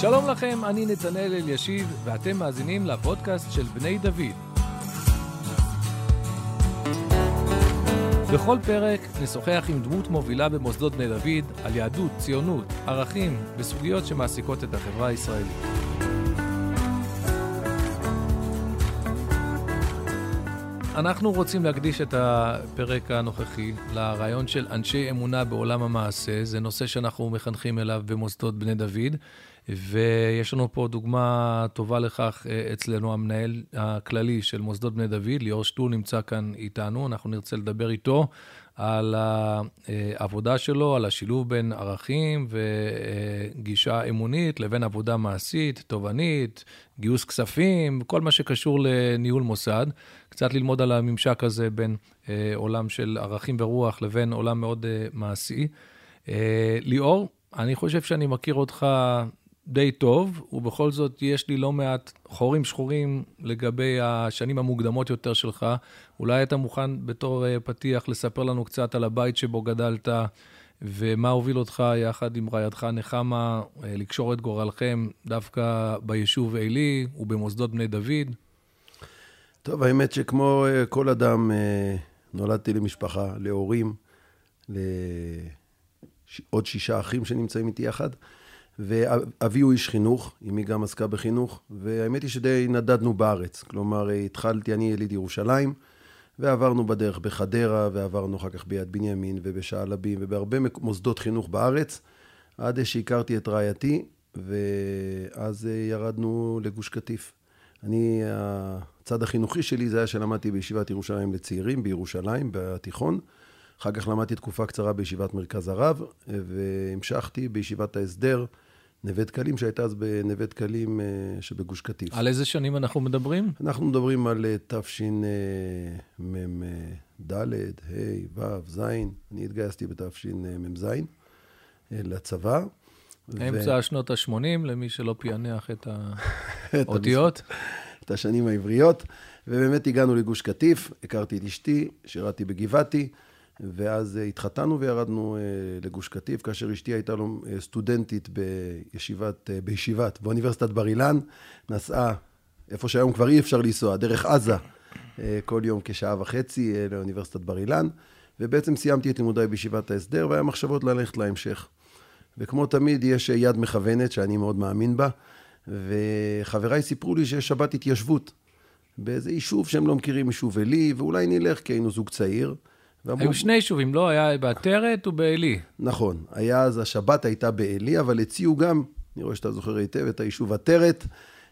שלום לכם, אני נתנאל אלישיב, ואתם מאזינים לפודקאסט של בני דוד. בכל פרק נשוחח עם דמות מובילה במוסדות בני דוד על יהדות, ציונות, ערכים וסוגיות שמעסיקות את החברה הישראלית. אנחנו רוצים להקדיש את הפרק הנוכחי לרעיון של אנשי אמונה בעולם המעשה. זה נושא שאנחנו מחנכים אליו במוסדות בני דוד, ויש לנו פה דוגמה טובה לכך אה, אצלנו, המנהל הכללי של מוסדות בני דוד, ליאור שטול נמצא כאן איתנו, אנחנו נרצה לדבר איתו על העבודה שלו, על השילוב בין ערכים וגישה אמונית לבין עבודה מעשית, תובענית, גיוס כספים, כל מה שקשור לניהול מוסד. קצת ללמוד על הממשק הזה בין אה, עולם של ערכים ורוח לבין עולם מאוד אה, מעשי. ליאור, אני חושב שאני מכיר אותך די טוב, ובכל זאת יש לי לא מעט חורים שחורים לגבי השנים המוקדמות יותר שלך. אולי אתה מוכן בתור אה, פתיח לספר לנו קצת על הבית שבו גדלת, ומה הוביל אותך יחד עם רעייתך נחמה אה, לקשור את גורלכם דווקא ביישוב עלי ובמוסדות בני דוד? טוב, האמת שכמו אה, כל אדם, נולדתי למשפחה, להורים, לעוד שישה אחים שנמצאים איתי יחד. ואבי הוא איש חינוך, אמי גם עסקה בחינוך, והאמת היא שדי נדדנו בארץ. כלומר, התחלתי, אני יליד ירושלים, ועברנו בדרך בחדרה, ועברנו אחר כך ביד בנימין ובשעלבים, ובהרבה מוסדות חינוך בארץ, עד שהכרתי את רעייתי, ואז ירדנו לגוש קטיף. אני, הצד החינוכי שלי זה היה שלמדתי בישיבת ירושלים לצעירים בירושלים, בתיכון. אחר כך למדתי תקופה קצרה בישיבת מרכז הרב, והמשכתי בישיבת ההסדר נווה דקלים, שהייתה אז בנווה דקלים אה, שבגוש קטיף. על איזה שנים אנחנו מדברים? אנחנו מדברים על אה, תשמ"ד, ה', ו', ז'. אני התגייסתי בתשמ"ז לצבא. אמצע ו... שנות ה-80, למי שלא פענח את האותיות. את השנים העבריות. ובאמת הגענו לגוש קטיף, הכרתי את אשתי, שירתי בגבעתי. ואז אה, התחתנו וירדנו אה, לגוש קטיף, כאשר אשתי הייתה לו אה, סטודנטית בישיבת, בישיבת, באוניברסיטת בר אילן, נסעה איפה שהיום כבר אי אפשר לנסוע, דרך עזה, כל יום כשעה וחצי לאוניברסיטת בר אילן, ובעצם סיימתי את לימודיי בישיבת ההסדר, והיה מחשבות ללכת להמשך. וכמו תמיד, יש יד מכוונת, שאני מאוד מאמין בה, וחבריי סיפרו לי שיש שבת התיישבות באיזה יישוב שהם לא מכירים, יישוב עלי, ואולי נלך כי היינו זוג צעיר. היו שני יישובים, לא? היה בעטרת ובעלי. נכון. היה אז, השבת הייתה בעלי, אבל הציעו גם, אני רואה שאתה זוכר היטב, את היישוב עטרת,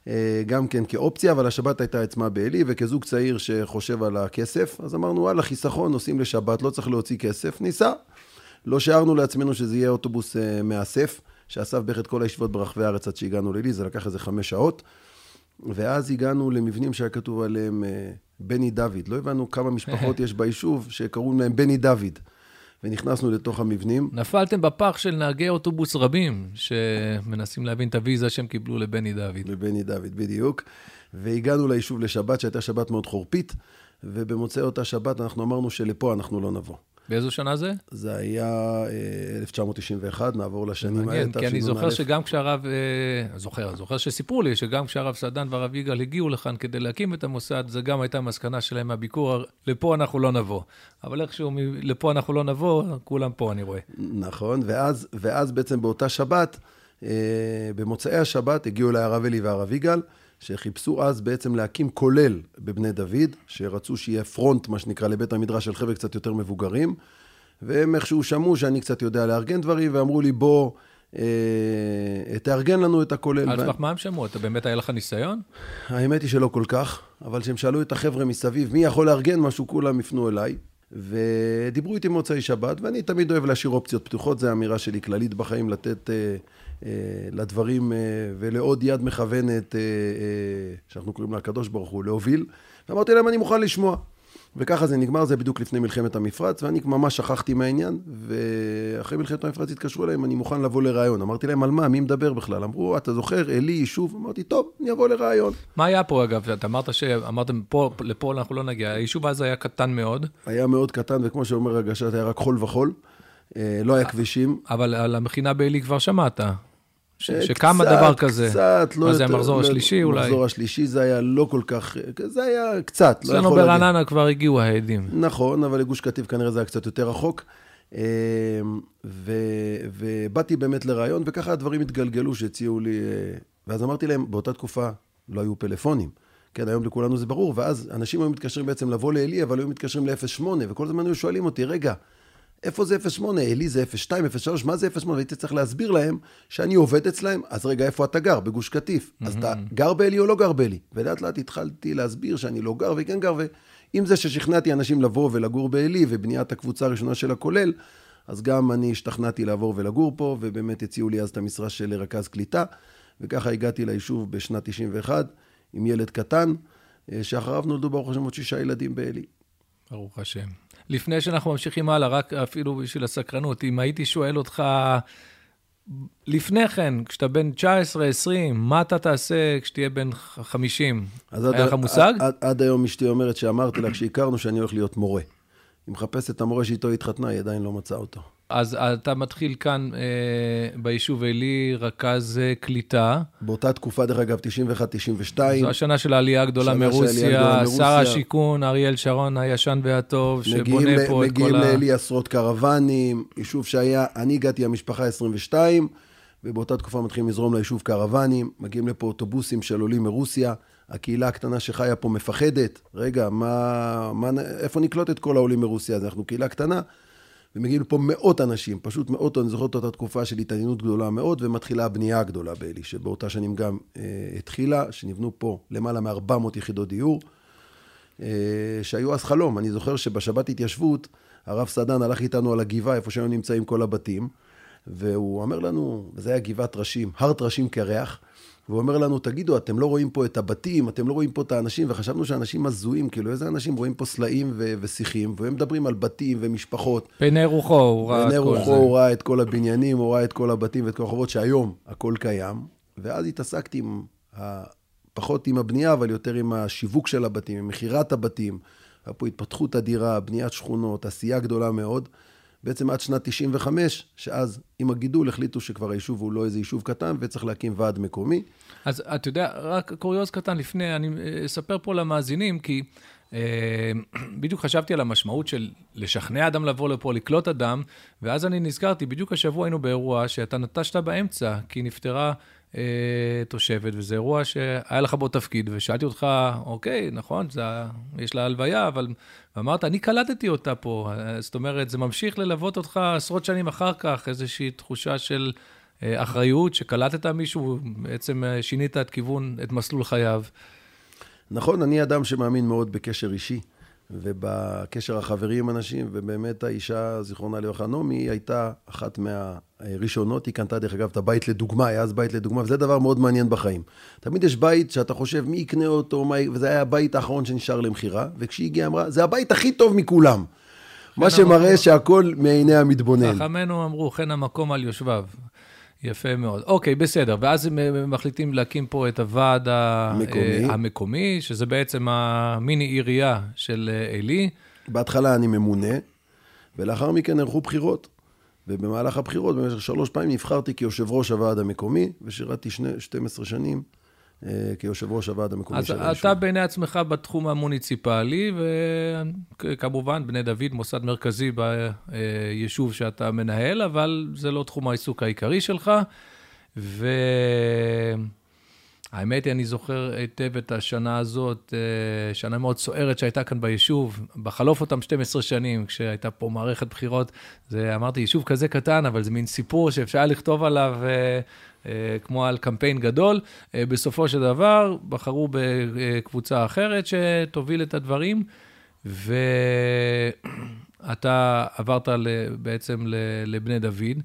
אה, גם כן כאופציה, אבל השבת הייתה עצמה בעלי, וכזוג צעיר שחושב על הכסף, אז אמרנו, וואלה, חיסכון, נוסעים לשבת, לא צריך להוציא כסף, ניסע. לא שיערנו לעצמנו שזה יהיה אוטובוס אה, מאסף, שאסף בערך את כל הישיבות ברחבי הארץ עד שהגענו לילי, זה לקח איזה חמש שעות. ואז הגענו למבנים שהיה כתוב עליהם אה, בני דוד. לא הבנו כמה משפחות יש ביישוב שקראו להם בני דוד. ונכנסנו לתוך המבנים. נפלתם בפח של נהגי אוטובוס רבים, שמנסים להבין את הוויזה שהם קיבלו לבני דוד. לבני דוד, בדיוק. והגענו ליישוב לשבת, שהייתה שבת מאוד חורפית, ובמוצאי אותה שבת אנחנו אמרנו שלפה אנחנו לא נבוא. באיזו שנה זה? זה היה 1991, אה, נעבור לשנים האלה. מעניין, כי אני זוכר שגם כשהרב, אה, זוכר, זוכר שסיפרו לי שגם כשהרב סדן והרב יגאל הגיעו לכאן כדי להקים את המוסד, זו גם הייתה המסקנה שלהם מהביקור, לפה אנחנו לא נבוא. אבל איכשהו, לפה אנחנו לא נבוא, כולם פה, אני רואה. נכון, ואז, ואז בעצם באותה שבת, אה, במוצאי השבת, הגיעו אליי הרב אלי והרב יגאל. שחיפשו אז בעצם להקים כולל בבני דוד, שרצו שיהיה פרונט, מה שנקרא, לבית המדרש של חבר'ה קצת יותר מבוגרים, והם איכשהו שמעו שאני קצת יודע לארגן דברים, ואמרו לי, בוא, אה, תארגן לנו את הכולל. על סמך מה הם שמעו? אתה באמת היה לך ניסיון? האמת היא שלא כל כך, אבל כשהם שאלו את החבר'ה מסביב, מי יכול לארגן משהו, כולם יפנו אליי. ודיברו איתי מוצאי שבת, ואני תמיד אוהב להשאיר אופציות פתוחות, זו אמירה שלי כללית בחיים, לתת... אה, לדברים אה, ולעוד יד מכוונת, אה, שאנחנו קוראים לה הקדוש ברוך הוא, להוביל. ואמרתי להם, אני מוכן לשמוע. וככה זה נגמר, זה בדיוק לפני מלחמת המפרץ, ואני ממש שכחתי מהעניין, ואחרי מלחמת המפרץ התקשרו אליהם, אני מוכן לבוא לראיון. אמרתי להם, על מה? מי מדבר בכלל? אמרו, אתה זוכר, עלי, יישוב? אמרתי, טוב, אני אבוא לראיון. מה היה פה, אגב? אתה אמרת שאמרתם, פה, לפה אנחנו לא נגיע. היישוב אז היה קטן מאוד. היה מאוד קטן, וכמו שאומר הגשת, היה רק חול וחול. לא היה כבישים. אבל על המכינה בעלי כבר שמעת. ש- שקם הדבר כזה. קצת, לא מה זה, יותר- המחזור לא- השלישי אולי? המחזור השלישי זה היה לא כל כך, זה היה קצת, לא אצלנו יכול להגיד. ברעננה כבר הגיעו העדים. נכון, אבל לגוש קטיף כנראה זה היה קצת יותר רחוק. אה, ו, ובאתי באמת לרעיון, וככה הדברים התגלגלו שהציעו לי, אה, ואז אמרתי להם, באותה תקופה לא היו פלאפונים. כן, היום לכולנו זה ברור, ואז אנשים היו מתקשרים בעצם לבוא לעלי, אבל היו מתקשרים ל-08, וכל הזמן היו שואלים אותי, רגע, איפה זה 08? עלי זה 02, 03, מה זה 08? והייתי צריך להסביר להם שאני עובד אצלהם, אז רגע, איפה אתה גר? בגוש קטיף. אז אתה גר בעלי או לא גר בעלי? ולאט לאט התחלתי להסביר שאני לא גר וכן גר, ועם זה ששכנעתי אנשים לבוא ולגור בעלי, ובניית הקבוצה הראשונה של הכולל, אז גם אני השתכנעתי לעבור ולגור פה, ובאמת הציעו לי אז את המשרה של רכז קליטה, וככה הגעתי ליישוב בשנת 91, עם ילד קטן, אה, שאחריו נולדו ברוך השם עוד שישה ילדים בעלי. ברוך השם. לפני שאנחנו ממשיכים הלאה, רק אפילו בשביל הסקרנות, אם הייתי שואל אותך לפני כן, כשאתה בן 19-20, מה אתה תעשה כשתהיה בן 50? אז היה לך מושג? עד, עד, עד היום אשתי אומרת שאמרתי לה כשהכרנו שאני הולך להיות מורה. היא מחפשת את המורה שאיתו התחתנה, היא עדיין לא מצאה אותו. אז אתה מתחיל כאן אה, ביישוב עלי, רכז אה, קליטה. באותה תקופה, דרך אגב, 91-92, זו השנה של העלייה הגדולה מרוסיה. שר השיכון, אריאל שרון הישן והטוב, מגיעים, שבונה ל- פה את מגיעים כל ה... לאלי עשרות קרוונים, יישוב שהיה, אני הגעתי המשפחה 22, ובאותה תקופה מתחילים לזרום ליישוב קרוונים, מגיעים לפה אוטובוסים של עולים מרוסיה, הקהילה הקטנה שחיה פה מפחדת, רגע, מה, מה, איפה נקלוט את כל העולים מרוסיה? אז אנחנו קהילה קטנה, ומגיעים לפה מאות אנשים, פשוט מאות, אני זוכר את אותה תקופה של התעניינות גדולה מאוד, ומתחילה הבנייה הגדולה באלי, שבאותה שנים גם אה, התחילה, שנבנו פה למעלה מ-400 יחידות דיור. אה, שהיו אז חלום. אני זוכר שבשבת התיישבות, הרב סדן הלך איתנו על הגבעה, איפה שהיו נמצאים כל הבתים, והוא אומר לנו, וזה היה גבעת טרשים, הר טרשים קרח, והוא אומר לנו, תגידו, אתם לא רואים פה את הבתים, אתם לא רואים פה את האנשים, וחשבנו שאנשים הזויים, כאילו, איזה אנשים רואים פה סלעים ו- ושיחים, והם מדברים על בתים ומשפחות. בעיני רוחו, הוא ראה את בעיני כל רוחו זה. הוא ראה את כל הבניינים, הוא ראה את כל הבתים ואת כל החובות, שהיום הכל קיים. ואז התעסקתי עם, ה... פחות עם הבנייה, אבל יותר עם השיווק של הבתים, עם מכירת הבתים. היה פה התפתחות אדירה, בניית שכונות, עשייה גדולה מאוד. בעצם עד שנת 95, שאז עם הגידול החליטו שכבר היישוב הוא לא איזה יישוב קטן וצריך להקים ועד מקומי. אז אתה יודע, רק קוריוז קטן לפני, אני אה, אספר פה למאזינים, כי אה, בדיוק חשבתי על המשמעות של לשכנע אדם לבוא לפה, לקלוט אדם, ואז אני נזכרתי, בדיוק השבוע היינו באירוע שאתה נטשת באמצע, כי נפטרה תושבת, וזה אירוע שהיה לך בו תפקיד, ושאלתי אותך, אוקיי, נכון, זה, יש לה הלוויה, אבל... ואמרת, אני קלטתי אותה פה. אה, זאת אומרת, זה ממשיך ללוות אותך עשרות שנים אחר כך, איזושהי תחושה של... אה, אחריות, שקלטת מישהו, בעצם אה, שינית את כיוון, את מסלול חייו. נכון, אני אדם שמאמין מאוד בקשר אישי, ובקשר החברי עם אנשים, ובאמת האישה, זיכרונה לברכה, נעמי, היא הייתה אחת מהראשונות, היא קנתה דרך אגב את הבית לדוגמה, היה אז בית לדוגמה, וזה דבר מאוד מעניין בחיים. תמיד יש בית שאתה חושב מי יקנה אותו, מה... וזה היה הבית האחרון שנשאר למכירה, וכשהיא הגיעה אמרה, זה הבית הכי טוב מכולם. מה שמראה שהכל מעיני המתבונן. חכמינו אמרו, חן המקום על יושביו. יפה מאוד. אוקיי, בסדר. ואז הם מחליטים להקים פה את הוועד ה- מקומי. אה, המקומי, שזה בעצם המיני עירייה של אה, עלי. בהתחלה אני ממונה, ולאחר מכן נערכו בחירות. ובמהלך הבחירות, במשך שלוש פעמים, נבחרתי כיושב ראש הוועד המקומי, ושירתי שני, 12 שנים כיושב ראש הוועד המקומי אז של היישוב. אתה בעיני עצמך בתחום המוניציפלי, וכמובן, בני דוד, מוסד מרכזי ביישוב שאתה מנהל, אבל זה לא תחום העיסוק העיקרי שלך. והאמת היא, אני זוכר היטב את השנה הזאת, אה, שנה מאוד סוערת שהייתה כאן ביישוב, בחלוף אותם 12 שנים, כשהייתה פה מערכת בחירות, זה, אמרתי, יישוב כזה קטן, אבל זה מין סיפור שאפשר לכתוב עליו אה, אה, כמו על קמפיין גדול. בסופו של דבר, בחרו בקבוצה אחרת שתוביל את הדברים, ואתה עברת בעצם לבני דוד.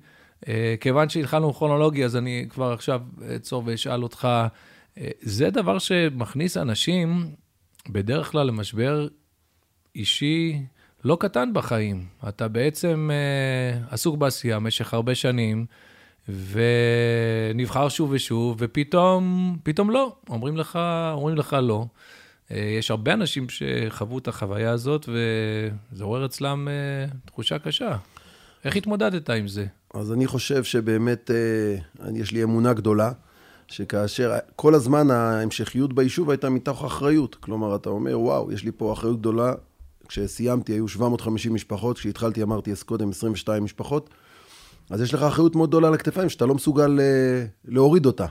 אה, כיוון שהתחלנו כרונולוגיה, אז אני כבר עכשיו אעצור ואשאל אותך, זה דבר שמכניס אנשים בדרך כלל למשבר אישי לא קטן בחיים. אתה בעצם אה, עסוק בעשייה במשך הרבה שנים, ונבחר שוב ושוב, ופתאום, פתאום לא, אומרים לך, אומרים לך לא. אה, יש הרבה אנשים שחוו את החוויה הזאת, וזה עורר אצלם אה, תחושה קשה. איך התמודדת עם זה? אז אני חושב שבאמת אה, יש לי אמונה גדולה, שכאשר, כל הזמן ההמשכיות ביישוב הייתה מתוך אחריות. כלומר, אתה אומר, וואו, יש לי פה אחריות גדולה. כשסיימתי היו 750 משפחות, כשהתחלתי אמרתי אז קודם 22 משפחות. אז יש לך אחריות מאוד גדולה על הכתפיים, שאתה לא מסוגל אה, להוריד אותה.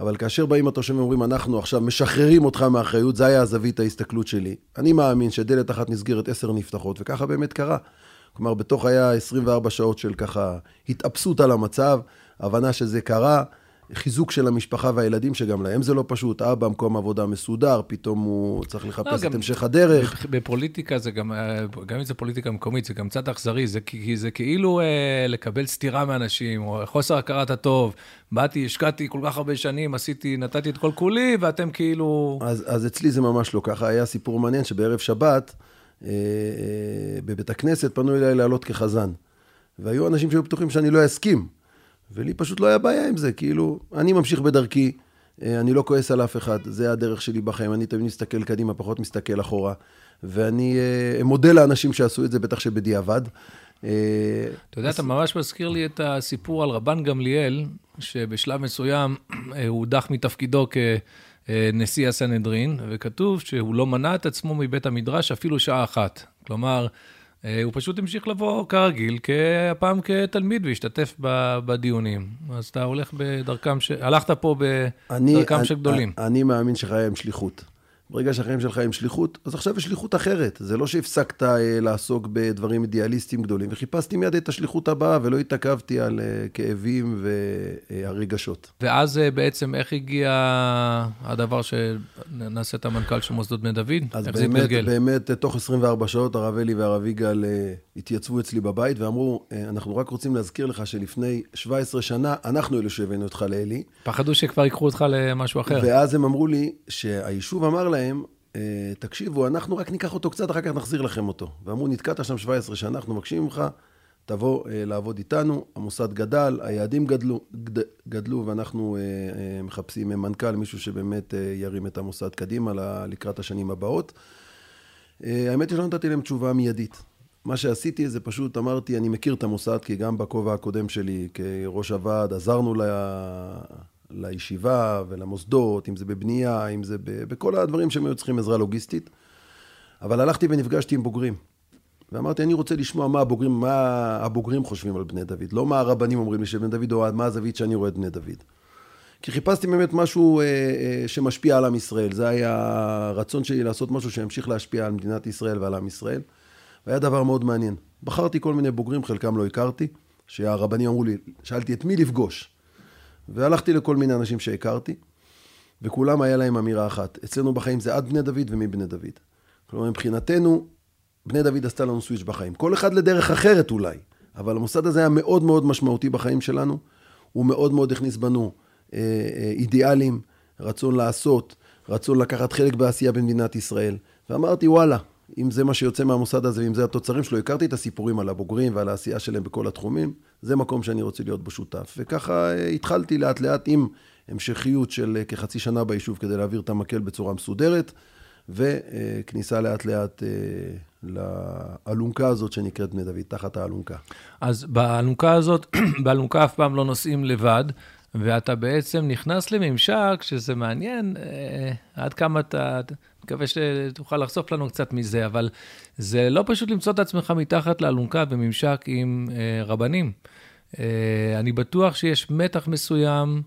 אבל כאשר באים התושבים ואומרים, אנחנו עכשיו משחררים אותך מאחריות, זה היה הזווית ההסתכלות שלי. אני מאמין שדלת אחת נסגרת, עשר נפתחות, וככה באמת קרה. כלומר, בתוך היה 24 שעות של ככה התאפסות על המצב, הבנה שזה קרה, חיזוק של המשפחה והילדים, שגם להם זה לא פשוט. אבא, מקום עבודה מסודר, פתאום הוא צריך לחפש לא, את המשך הדרך. בפוליטיקה זה גם, גם אם זה פוליטיקה מקומית, זה גם קצת אכזרי, זה, זה כאילו אה, לקבל סתירה מאנשים, או חוסר הכרת הטוב. באתי, השקעתי כל כך הרבה שנים, עשיתי, נתתי את כל כולי, ואתם כאילו... אז, אז אצלי זה ממש לא ככה. היה סיפור מעניין שבערב שבת, אה, אה, בבית הכנסת פנו אליי לעלות כחזן. והיו אנשים שהיו בטוחים שאני לא אסכים. ולי פשוט לא היה בעיה עם זה, כאילו, אני ממשיך בדרכי, אה, אני לא כועס על אף אחד, זה הדרך שלי בחיים, אני תמיד מסתכל קדימה, פחות מסתכל אחורה. ואני אה, מודה לאנשים שעשו את זה, בטח שבדיעבד. אה, אתה יודע, אתה ממש מזכיר לי את הסיפור על רבן גמליאל, שבשלב מסוים הוא הודח מתפקידו כנשיא הסנהדרין, וכתוב שהוא לא מנע את עצמו מבית המדרש אפילו שעה אחת. כלומר, הוא פשוט המשיך לבוא כרגיל, הפעם כתלמיד והשתתף בדיונים. אז אתה הולך בדרכם, ש... הלכת פה בדרכם אני, של גדולים. אני, אני מאמין שחיי הם שליחות. ברגע שהחיים שלך הם שליחות, אז עכשיו יש שליחות אחרת. זה לא שהפסקת אה, לעסוק בדברים אידיאליסטיים גדולים, וחיפשתי מיד את השליחות הבאה, ולא התעכבתי על אה, כאבים והרגשות. ואז אה, בעצם איך הגיע הדבר שנעשה את המנכ"ל של מוסדות בני דוד? אז איך באמת, זה באמת, תוך 24 שעות הרב אלי והרב יגאל התייצבו אצלי בבית ואמרו, אנחנו רק רוצים להזכיר לך שלפני 17 שנה, אנחנו אלו שהבאנו אותך לאלי. פחדו שכבר ייקחו אותך למשהו אחר. ואז הם אמרו לי שהיישוב אמר להם, אה, תקשיבו, אנחנו רק ניקח אותו קצת, אחר כך נחזיר לכם אותו. ואמרו, נתקעת שם 17 שנה, אנחנו מבקשים ממך, תבוא אה, לעבוד איתנו, המוסד גדל, היעדים גדלו, גד, גדלו ואנחנו אה, מחפשים מנכ"ל, מישהו שבאמת ירים את המוסד קדימה לקראת השנים הבאות. האמת היא שלא נתתי להם תשובה מיידית. מה שעשיתי זה פשוט אמרתי, אני מכיר את המוסד, כי גם בכובע הקודם שלי כראש הוועד עזרנו לישיבה ולמוסדות, אם זה בבנייה, אם זה בכל הדברים שהם היו צריכים עזרה לוגיסטית. אבל הלכתי ונפגשתי עם בוגרים. ואמרתי, אני רוצה לשמוע מה הבוגרים, מה הבוגרים חושבים על בני דוד. לא מה הרבנים אומרים לי שבני דוד, או מה הזווית שאני רואה את בני דוד. כי חיפשתי באמת משהו אה, אה, שמשפיע על עם ישראל. זה היה הרצון שלי לעשות משהו שימשיך להשפיע על מדינת ישראל ועל עם ישראל. והיה דבר מאוד מעניין. בחרתי כל מיני בוגרים, חלקם לא הכרתי, שהרבנים אמרו לי, שאלתי את מי לפגוש. והלכתי לכל מיני אנשים שהכרתי, וכולם היה להם אמירה אחת. אצלנו בחיים זה עד בני דוד ומבני דוד. כלומר, מבחינתנו, בני דוד עשתה לנו סוויץ' בחיים. כל אחד לדרך אחרת אולי, אבל המוסד הזה היה מאוד מאוד משמעותי בחיים שלנו. הוא מאוד מאוד הכניס בנו אה, אה, אידיאלים, רצון לעשות, רצון לקחת חלק בעשייה במדינת ישראל. ואמרתי, וואלה, אם זה מה שיוצא מהמוסד הזה ואם זה התוצרים שלו, הכרתי את הסיפורים על הבוגרים ועל העשייה שלהם בכל התחומים, זה מקום שאני רוצה להיות בו שותף. וככה אה, התחלתי לאט לאט עם המשכיות של אה, כחצי שנה ביישוב כדי להעביר את המקל בצורה מסודרת, וכניסה לאט לאט אה, לאלונקה הזאת שנקראת בני דוד, תחת האלונקה. אז באלונקה הזאת, באלונקה אף פעם לא נוסעים לבד. ואתה בעצם נכנס לממשק, שזה מעניין, עד כמה אתה, מקווה שתוכל לחשוף לנו קצת מזה, אבל זה לא פשוט למצוא את עצמך מתחת לאלונקה בממשק עם אה, רבנים. אה, אני בטוח שיש מתח מסוים,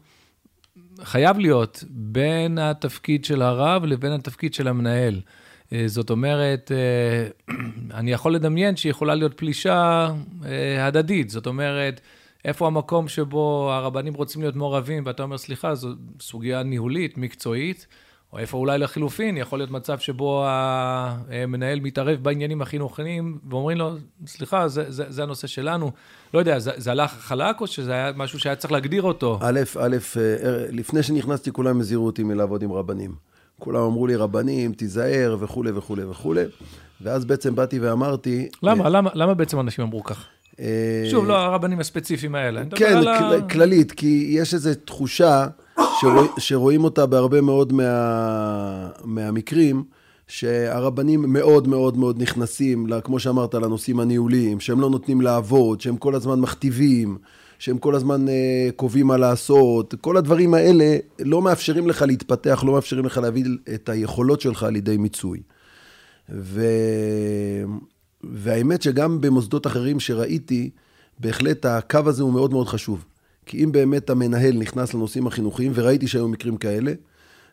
חייב להיות, בין התפקיד של הרב לבין התפקיד של המנהל. אה, זאת אומרת, אה, אני יכול לדמיין שיכולה להיות פלישה אה, הדדית. זאת אומרת, איפה המקום שבו הרבנים רוצים להיות מעורבים, ואתה אומר, סליחה, זו סוגיה ניהולית, מקצועית, או איפה אולי לחילופין, יכול להיות מצב שבו המנהל מתערב בעניינים החינוכיים, ואומרים לו, סליחה, זה, זה, זה הנושא שלנו. לא יודע, זה, זה הלך חלק, או שזה היה משהו שהיה צריך להגדיר אותו? א', א', אה, לפני שנכנסתי, כולם הזהירו אותי מלעבוד עם רבנים. כולם אמרו לי, רבנים, תיזהר, וכולי וכולי וכולי. ואז בעצם באתי ואמרתי... למה? אה, למה, למה בעצם אנשים אמרו כך? אה, שוב, לא הרבנים הספציפיים האלה. כן, כללית, כי יש איזו תחושה שרוא, שרואים אותה בהרבה מאוד מה, מהמקרים, שהרבנים מאוד מאוד מאוד נכנסים, כמו שאמרת, לנושאים הניהוליים, שהם לא נותנים לעבוד, שהם כל הזמן מכתיבים, שהם כל הזמן קובעים מה לעשות, כל הדברים האלה לא מאפשרים לך להתפתח, לא מאפשרים לך להביא את היכולות שלך לידי מיצוי. ו... והאמת שגם במוסדות אחרים שראיתי, בהחלט הקו הזה הוא מאוד מאוד חשוב. כי אם באמת המנהל נכנס לנושאים החינוכיים, וראיתי שהיו מקרים כאלה,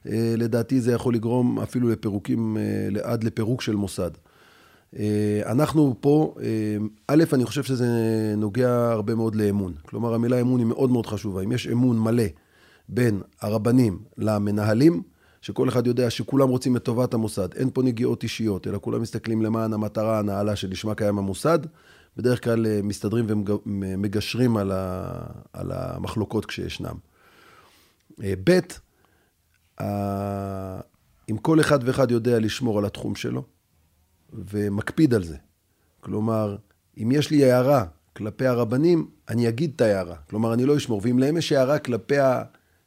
אה, לדעתי זה יכול לגרום אפילו לפירוקים, אה, עד לפירוק של מוסד. אה, אנחנו פה, א', אני חושב שזה נוגע הרבה מאוד לאמון. כלומר, המילה אמון היא מאוד מאוד חשובה. אם יש אמון מלא בין הרבנים למנהלים, שכל אחד יודע שכולם רוצים את טובת המוסד, אין פה נגיעות אישיות, אלא כולם מסתכלים למען המטרה הנעלה שלשמה קיים המוסד, בדרך כלל אה, מסתדרים ומגשרים על, ה, על המחלוקות כשישנם. אה, ב', אם כל אחד ואחד יודע לשמור על התחום שלו, ומקפיד על זה, כלומר, אם יש לי הערה כלפי הרבנים, אני אגיד את ההערה. כלומר, אני לא אשמור. ואם להם יש הערה כלפי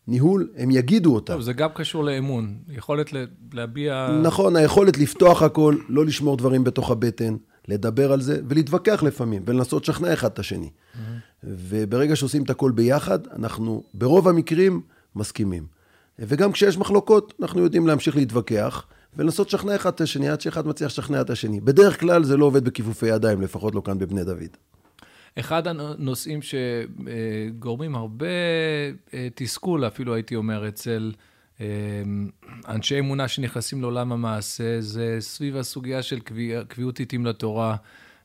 ניהול, הם יגידו אותה. טוב, זה גם קשור לאמון, יכולת להביע... נכון, היכולת לפתוח הכל, לא לשמור דברים בתוך הבטן, לדבר על זה ולהתווכח לפעמים, ולנסות לשכנע אחד את השני. Mm-hmm. וברגע שעושים את הכל ביחד, אנחנו ברוב המקרים מסכימים. וגם כשיש מחלוקות, אנחנו יודעים להמשיך להתווכח, ולנסות לשכנע אחד את השני, עד שאחד מצליח לשכנע את השני. בדרך כלל זה לא עובד בכיפופי ידיים, לפחות לא כאן בבני דוד. אחד הנושאים שגורמים הרבה אה, תסכול, אפילו הייתי אומר, אצל אנשי אמונה שנכנסים לעולם המעשה, זה סביב הסוגיה של קביעות עיתים לתורה.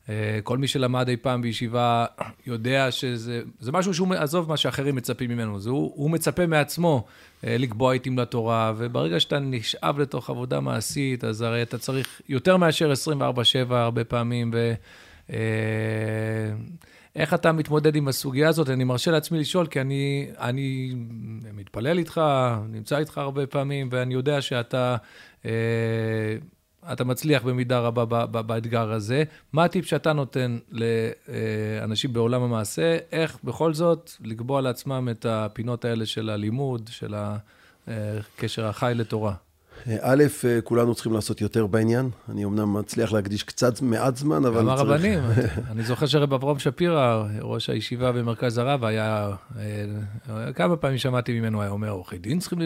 אה, כל מי שלמד אי פעם בישיבה יודע שזה משהו שהוא, עזוב מה שאחרים מצפים ממנו, זה הוא, הוא מצפה מעצמו לקבוע עיתים לתורה, וברגע שאתה נשאב לתוך עבודה מעשית, אז הרי אתה צריך יותר מאשר 24-7 הרבה פעמים, ו... איך אתה מתמודד עם הסוגיה הזאת? אני מרשה לעצמי לשאול, כי אני, אני מתפלל איתך, נמצא איתך הרבה פעמים, ואני יודע שאתה אה, אתה מצליח במידה רבה ב, ב, באתגר הזה. מה הטיפ שאתה נותן לאנשים בעולם המעשה? איך בכל זאת לקבוע לעצמם את הפינות האלה של הלימוד, של הקשר החי לתורה? א', כולנו צריכים לעשות יותר בעניין. אני אמנם מצליח להקדיש קצת מעט זמן, אבל צריך... גם הרבנים. אני זוכר שרב אברהם שפירא, ראש הישיבה במרכז הרב, היה... אה, כמה פעמים שמעתי ממנו, היה אומר, עורכי דין צריכים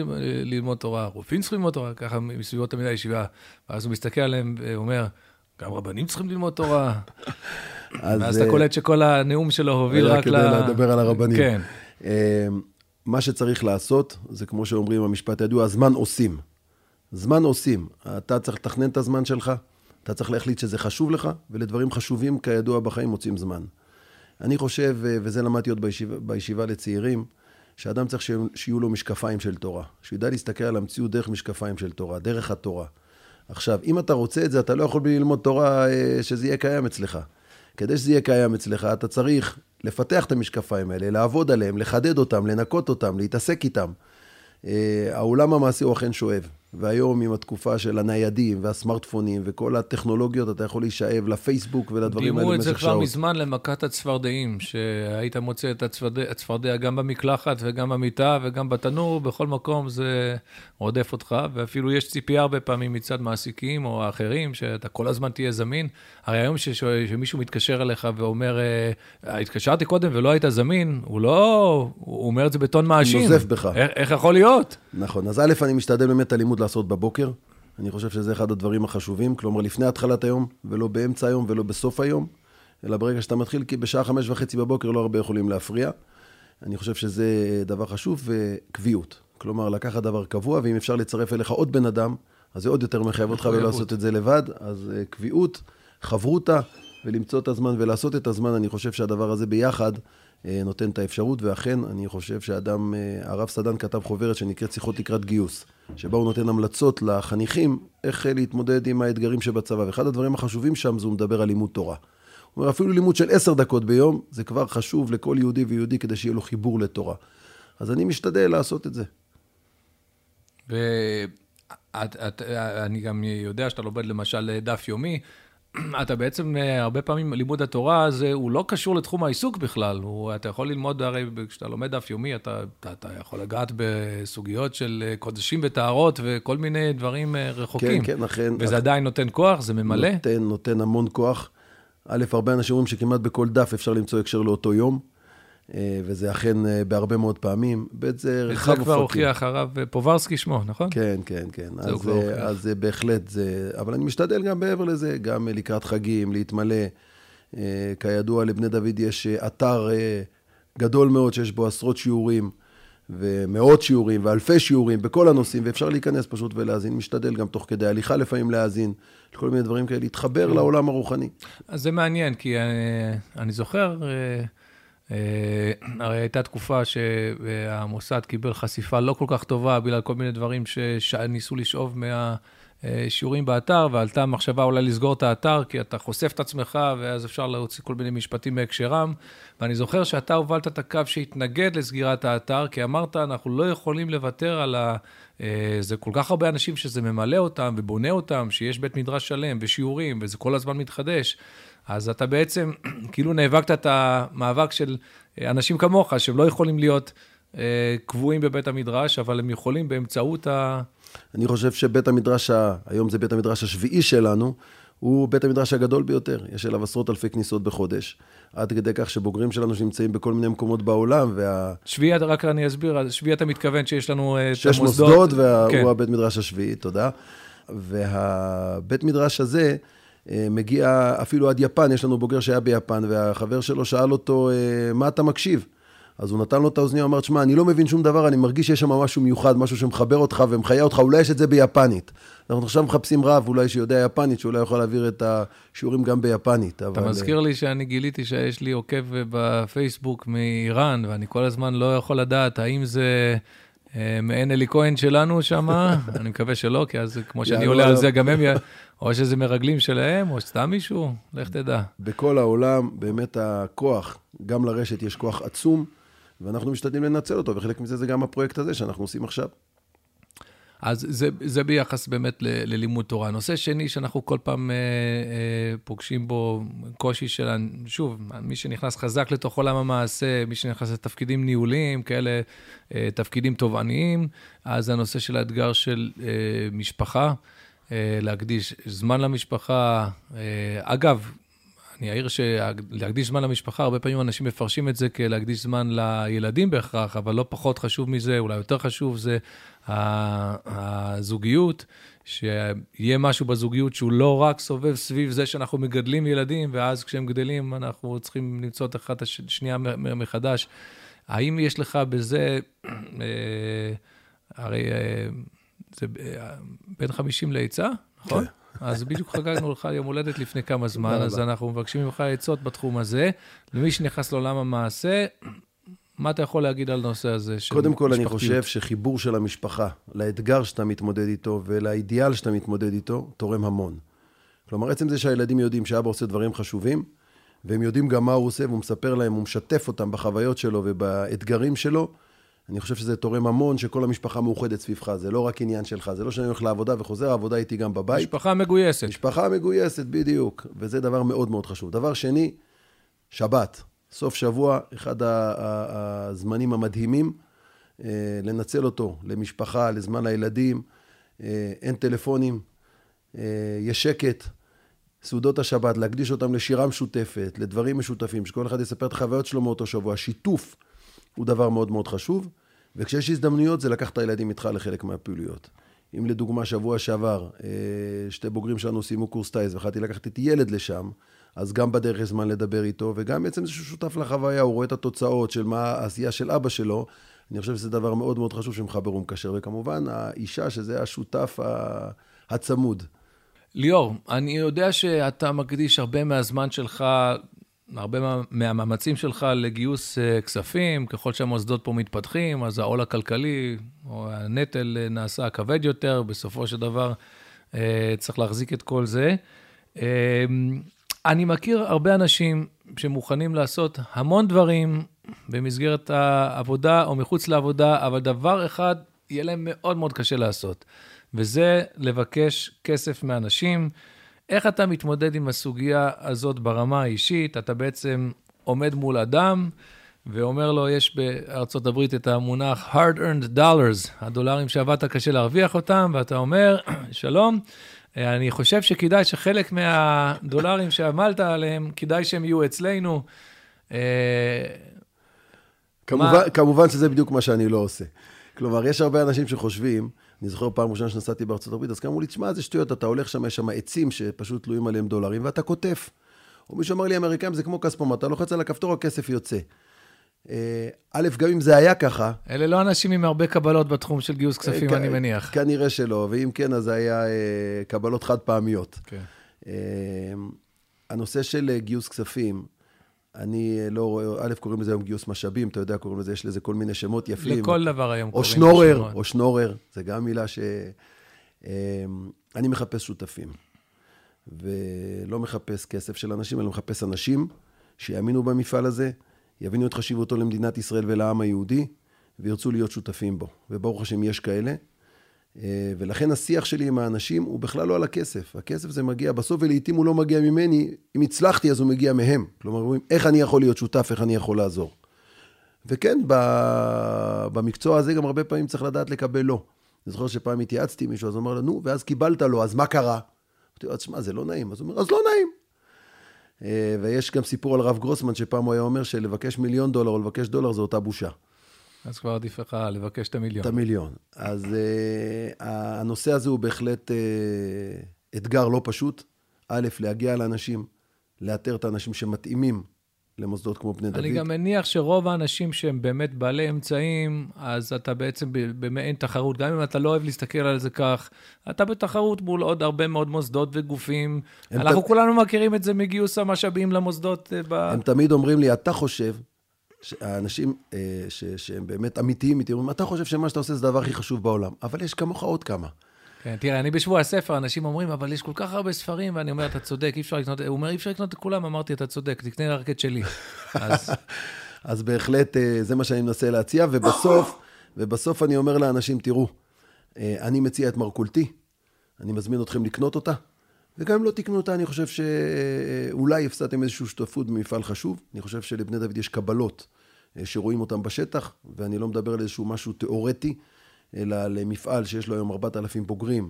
ללמוד תורה, רופאים צריכים ללמוד תורה, ככה מסביבות תמיד הישיבה. ואז הוא מסתכל עליהם ואומר, גם רבנים צריכים ללמוד תורה. ואז אתה אה, קולט שכל הנאום שלו הוביל רק ל... כדי לדבר על הרבנים. כן. אה, מה שצריך לעשות, זה כמו שאומרים במשפט הידוע, הזמן עושים. זמן עושים. אתה צריך לתכנן את הזמן שלך, אתה צריך להחליט שזה חשוב לך, ולדברים חשובים, כידוע, בחיים מוצאים זמן. אני חושב, וזה למדתי עוד בישיבה, בישיבה לצעירים, שאדם צריך שיהיו לו משקפיים של תורה. שהוא ידע להסתכל על המציאות דרך משקפיים של תורה, דרך התורה. עכשיו, אם אתה רוצה את זה, אתה לא יכול בלי ללמוד תורה אה, שזה יהיה קיים אצלך. כדי שזה יהיה קיים אצלך, אתה צריך לפתח את המשקפיים האלה, לעבוד עליהם, לחדד אותם, לנקות אותם, להתעסק איתם. אה, העולם המעשי הוא אכן שואב. והיום עם התקופה של הניידים והסמארטפונים וכל הטכנולוגיות, אתה יכול להישאב לפייסבוק ולדברים האלה במשך שעות. דימו את זה כבר מזמן למכת הצפרדעים, שהיית מוצא את הצפרדע, הצפרדע גם במקלחת וגם במיטה וגם בתנור, בכל מקום זה רודף אותך, ואפילו יש ציפייה הרבה פעמים מצד מעסיקים או אחרים, שאתה כל הזמן תהיה זמין. הרי היום שמישהו מתקשר אליך ואומר, אה, התקשרתי קודם ולא היית זמין, הוא לא, הוא אומר את זה בטון מאשים. נוזף בך. איך, איך יכול להיות? נכון, אז א', אני משתדל באמת הלימוד לימוד לעשות בבוקר. אני חושב שזה אחד הדברים החשובים, כלומר לפני התחלת היום, ולא באמצע היום ולא בסוף היום, אלא ברגע שאתה מתחיל, כי בשעה חמש וחצי בבוקר לא הרבה יכולים להפריע. אני חושב שזה דבר חשוב, וקביעות. כלומר, לקחת דבר קבוע, ואם אפשר לצרף אליך עוד בן אדם, אז זה עוד יותר מחייב אותך ולא לעשות את זה לבד. אז אה, קביעות, חברותה, ולמצוא את הזמן ולעשות את הזמן, אני חושב שהדבר הזה ביחד נותן את האפשרות, ואכן, אני חושב שאדם, אה, הרב סדן כתב חוברת שנקראת שיחות לקראת גיוס. שבה הוא נותן המלצות לחניכים איך להתמודד עם האתגרים שבצבא. ואחד הדברים החשובים שם זה הוא מדבר על לימוד תורה. הוא אומר, אפילו לימוד של עשר דקות ביום, זה כבר חשוב לכל יהודי ויהודי כדי שיהיה לו חיבור לתורה. אז אני משתדל לעשות את זה. ואני גם יודע שאתה לומד למשל דף יומי, אתה בעצם, אה, הרבה פעמים לימוד התורה הזה, הוא לא קשור לתחום העיסוק בכלל. הוא, אתה יכול ללמוד, הרי כשאתה לומד דף יומי, אתה, אתה, אתה יכול לגעת בסוגיות של אה, קודשים וטהרות וכל מיני דברים אה, רחוקים. כן, כן, אכן. וזה את... עדיין נותן כוח? זה ממלא? נותן, נותן המון כוח. א', הרבה אנשים אומרים שכמעט בכל דף אפשר למצוא הקשר לאותו יום. אה, וזה אכן אה, בהרבה מאוד פעמים. ב' זה רחב אופקים. זה כבר הוכיח הרב פוברסקי שמו, נכון? כן, כן, כן. זה אז, אז זה בהחלט זה, אבל אני משתדל גם מעבר לזה, גם לקראת חגים, להתמלא. כידוע, לבני דוד יש אתר גדול מאוד שיש בו עשרות שיעורים. ומאות שיעורים ואלפי שיעורים בכל הנושאים, ואפשר להיכנס פשוט ולהאזין. משתדל גם תוך כדי הליכה לפעמים להאזין, כל מיני דברים כאלה, להתחבר לעולם הרוחני. אז זה מעניין, כי אני, אה, אני זוכר, אה, אה, הרי הייתה תקופה שהמוסד קיבל חשיפה לא כל כך טובה בגלל כל מיני דברים שניסו לשאוב מה... שיעורים באתר, ועלתה מחשבה אולי לסגור את האתר, כי אתה חושף את עצמך, ואז אפשר להוציא כל מיני משפטים מהקשרם. ואני זוכר שאתה הובלת את הקו שהתנגד לסגירת האתר, כי אמרת, אנחנו לא יכולים לוותר על ה... אה, זה כל כך הרבה אנשים שזה ממלא אותם ובונה אותם, שיש בית מדרש שלם ושיעורים, וזה כל הזמן מתחדש. אז אתה בעצם כאילו נאבקת את המאבק של אנשים כמוך, שהם לא יכולים להיות אה, קבועים בבית המדרש, אבל הם יכולים באמצעות ה... אני חושב שבית המדרש, היום זה בית המדרש השביעי שלנו, הוא בית המדרש הגדול ביותר. יש אליו עשרות אלפי כניסות בחודש. עד כדי כך שבוגרים שלנו שנמצאים בכל מיני מקומות בעולם, וה... שביעי, רק אני אסביר, שביעי אתה מתכוון שיש לנו את המוסדות. שש מוסדות, והוא כן. הבית מדרש השביעי, תודה. והבית מדרש הזה אה, מגיע אפילו עד יפן, יש לנו בוגר שהיה ביפן, והחבר שלו שאל אותו, אה, מה אתה מקשיב? אז הוא נתן לו את האוזניה, אמר, שמע, אני לא מבין שום דבר, אני מרגיש שיש שם משהו מיוחד, משהו שמחבר אותך ומחיה אותך, אולי יש את זה ביפנית. אנחנו עכשיו מחפשים רב, אולי שיודע יפנית, שאולי יכול להעביר את השיעורים גם ביפנית, אבל... אתה מזכיר לי שאני גיליתי שיש לי עוקב בפייסבוק מאיראן, ואני כל הזמן לא יכול לדעת האם זה... אה, מעין אלי כהן שלנו שם, אני מקווה שלא, כי אז כמו שאני עולה על זה, גם הם, או שזה מרגלים שלהם, או סתם מישהו, לך תדע. בכל העולם, באמת הכוח, גם לרשת יש כוח עצום. ואנחנו משתדלים לנצל אותו, וחלק מזה זה גם הפרויקט הזה שאנחנו עושים עכשיו. אז זה, זה ביחס באמת ל, ללימוד תורה. נושא שני שאנחנו כל פעם אה, אה, פוגשים בו קושי של, שוב, מי שנכנס חזק לתוך עולם המעשה, מי שנכנס לתפקידים ניהוליים, כאלה אה, תפקידים תובעניים, אז הנושא של האתגר של אה, משפחה, אה, להקדיש זמן למשפחה. אה, אגב, אני אעיר שלהקדיש זמן למשפחה, הרבה פעמים אנשים מפרשים את זה כלהקדיש זמן לילדים בהכרח, אבל לא פחות חשוב מזה, אולי יותר חשוב, זה הזוגיות, שיהיה משהו בזוגיות שהוא לא רק סובב סביב זה שאנחנו מגדלים ילדים, ואז כשהם גדלים אנחנו צריכים למצוא את אחת השנייה מחדש. האם יש לך בזה, אה, הרי אה, זה אה, בין 50 לעצה, נכון? כן. אז בדיוק חגגנו לך יום הולדת לפני כמה זמן, אז אנחנו מבקשים ממך עצות בתחום הזה. למי שנכנס לעולם המעשה, מה אתה יכול להגיד על הנושא הזה של קודם כל, משפחתיות? אני חושב שחיבור של המשפחה לאתגר שאתה מתמודד איתו ולאידיאל שאתה מתמודד איתו, תורם המון. כלומר, עצם זה שהילדים יודעים שאבא עושה דברים חשובים, והם יודעים גם מה הוא עושה, והוא מספר להם, הוא משתף אותם בחוויות שלו ובאתגרים שלו, אני חושב שזה תורם המון שכל המשפחה מאוחדת סביבך, זה לא רק עניין שלך, זה לא שאני הולך לעבודה וחוזר, העבודה איתי גם בבית. משפחה מגויסת. משפחה מגויסת, בדיוק, וזה דבר מאוד מאוד חשוב. דבר שני, שבת, סוף שבוע, אחד הזמנים המדהימים, אה, לנצל אותו למשפחה, לזמן לילדים, אה, אין טלפונים, אה, יש שקט. סעודות השבת, להקדיש אותם לשירה משותפת, לדברים משותפים, שכל אחד יספר את החוויות שלו מאותו שבוע. שיתוף הוא דבר מאוד מאוד חשוב, וכשיש הזדמנויות זה לקח את הילדים איתך לחלק מהפעילויות. אם לדוגמה שבוע שעבר אה, שתי בוגרים שלנו סיימו קורס טייס והחלטתי לקחת איתי ילד לשם, אז גם בדרך יש זמן לדבר איתו, וגם בעצם זה שהוא שותף לחוויה, הוא רואה את התוצאות של מה העשייה של אבא שלו. אני חושב שזה דבר מאוד מאוד חשוב שמחבר ומקשר, וכמובן האישה שזה השותף הצמוד. ליאור, אני יודע שאתה מקדיש הרבה מהזמן שלך הרבה מהמאמצים שלך לגיוס אה, כספים, ככל שהמוסדות פה מתפתחים, אז העול הכלכלי או הנטל אה, נעשה כבד יותר, בסופו של דבר אה, צריך להחזיק את כל זה. אני מכיר הרבה אנשים שמוכנים לעשות המון דברים במסגרת העבודה או מחוץ לעבודה, אבל דבר אחד יהיה להם מאוד מאוד קשה לעשות, וזה לבקש כסף מאנשים. איך אתה מתמודד עם הסוגיה הזאת ברמה האישית? אתה בעצם עומד מול אדם ואומר לו, יש בארצות הברית את המונח hard-earned dollars, הדולרים שעבדת קשה להרוויח אותם, ואתה אומר, שלום, אני חושב שכדאי שחלק מהדולרים שעמלת עליהם, כדאי שהם יהיו אצלנו. אה, כמובן. כמובן שזה בדיוק מה שאני לא עושה. כלומר, יש הרבה אנשים שחושבים, אני זוכר פעם ראשונה שנסעתי בארצות הברית, אז אמרו לי, תשמע, זה שטויות, אתה הולך שם, יש שם עצים שפשוט תלויים עליהם דולרים, ואתה קוטף. או מישהו אמר לי, אמריקאים זה כמו כספומט, אתה לוחץ על הכפתור, הכסף יוצא. אה, א', גם אם זה היה ככה... אלה לא אנשים עם הרבה קבלות בתחום של גיוס כספים, אה, אני מניח. כנראה שלא, ואם כן, אז זה היה אה, קבלות חד פעמיות. כן. הנושא של גיוס כספים, אני לא רואה, א', קוראים לזה היום גיוס משאבים, אתה יודע, קוראים לזה, יש לזה כל מיני שמות יפים. לכל דבר היום קוראים לזה. או שנורר, או שנורר, זה גם מילה ש... אני מחפש שותפים, ולא מחפש כסף של אנשים, אני מחפש אנשים שיאמינו במפעל הזה, יבינו את חשיבותו למדינת ישראל ולעם היהודי, וירצו להיות שותפים בו. וברוך השם יש כאלה. אה, ולכן השיח שלי עם האנשים הוא בכלל לא על הכסף. הכסף זה מגיע בסוף, ולעיתים הוא לא מגיע ממני. אם הצלחתי, אז הוא מגיע מהם. כלומר, אומרים, איך אני יכול להיות שותף, איך אני יכול לעזור. וכן, במקצוע הזה גם הרבה פעמים צריך לדעת לקבל לא. אני זוכר שפעם התייעצתי עם מישהו, אז הוא אמר לנו, ואז קיבלת לו, אז מה קרה? אמרתי לו, תשמע, זה לא נעים. אז הוא אומר, אז לא נעים. אה, ויש גם סיפור על הרב גרוסמן, שפעם הוא היה אומר שלבקש מיליון דולר או לבקש דולר זה אותה בושה. אז כבר עדיף לך לבקש את המיליון. את המיליון. אז uh, הנושא הזה הוא בהחלט uh, אתגר לא פשוט. א', להגיע לאנשים, לאתר את האנשים שמתאימים למוסדות כמו בני דוד. אני גם מניח שרוב האנשים שהם באמת בעלי אמצעים, אז אתה בעצם במעין תחרות. גם אם אתה לא אוהב להסתכל על זה כך, אתה בתחרות מול עוד הרבה מאוד מוסדות וגופים. אנחנו ת... כולנו מכירים את זה מגיוס המשאבים למוסדות. אה, ב... הם תמיד אומרים לי, אתה חושב, האנשים אה, ש... שהם באמת אמיתיים איתי, אומרים, אתה חושב שמה שאתה עושה זה הדבר הכי חשוב בעולם, אבל יש כמוך עוד כמה. כן, תראה, אני בשבוע הספר, אנשים אומרים, אבל יש כל כך הרבה ספרים, ואני אומר, אתה צודק, אי אפשר לקנות, הוא אומר, אי אפשר לקנות את כולם, אמרתי, אתה צודק, תקנה רק את שלי. אז... אז בהחלט אה, זה מה שאני מנסה להציע, ובסוף, ובסוף אני אומר לאנשים, תראו, אה, אני מציע את מרכולתי, אני מזמין אתכם לקנות אותה, וגם אם לא תקנו אותה, אני חושב שאולי הפסדתם איזושהי שותפות במפעל חשוב. אני חושב שלבני דוד יש קבלות אה, שרואים אותן בשטח, ואני לא מדבר על איזשהו משהו תיאורטי. אלא על מפעל שיש לו היום 4,000 בוגרים,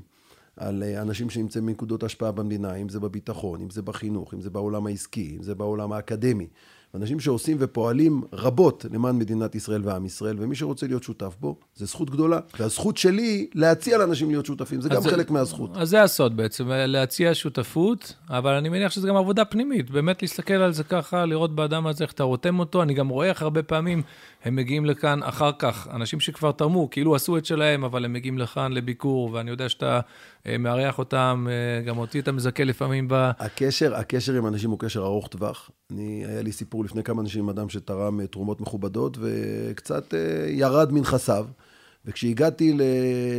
על אה, אנשים שנמצאים בנקודות השפעה במדינה, אם זה בביטחון, אם זה בחינוך, אם זה בעולם העסקי, אם זה בעולם האקדמי. אנשים שעושים ופועלים רבות למען מדינת ישראל ועם ישראל, ומי שרוצה להיות שותף בו, זה זכות גדולה. והזכות שלי להציע לאנשים להיות שותפים, זה גם זה, חלק מהזכות. אז זה הסוד בעצם, להציע שותפות, אבל אני מניח שזה גם עבודה פנימית, באמת להסתכל על זה ככה, לראות באדם הזה איך אתה רותם אותו. אני גם רואה איך הרבה פעמים הם מגיעים לכאן אחר כך, אנשים שכבר תרמו, כאילו עשו את שלהם, אבל הם מגיעים לכאן לביקור, ואני יודע שאתה מארח אותם, אה, גם אותי אתה מזכה לפעמים ב... הקשר, הקשר עם אנשים הוא קשר ארוך טווח. אני, היה לי סיפור לפני כמה אנשים עם אדם שתרם אה, תרומות מכובדות, וקצת ירד מנכסיו. וכשהגעתי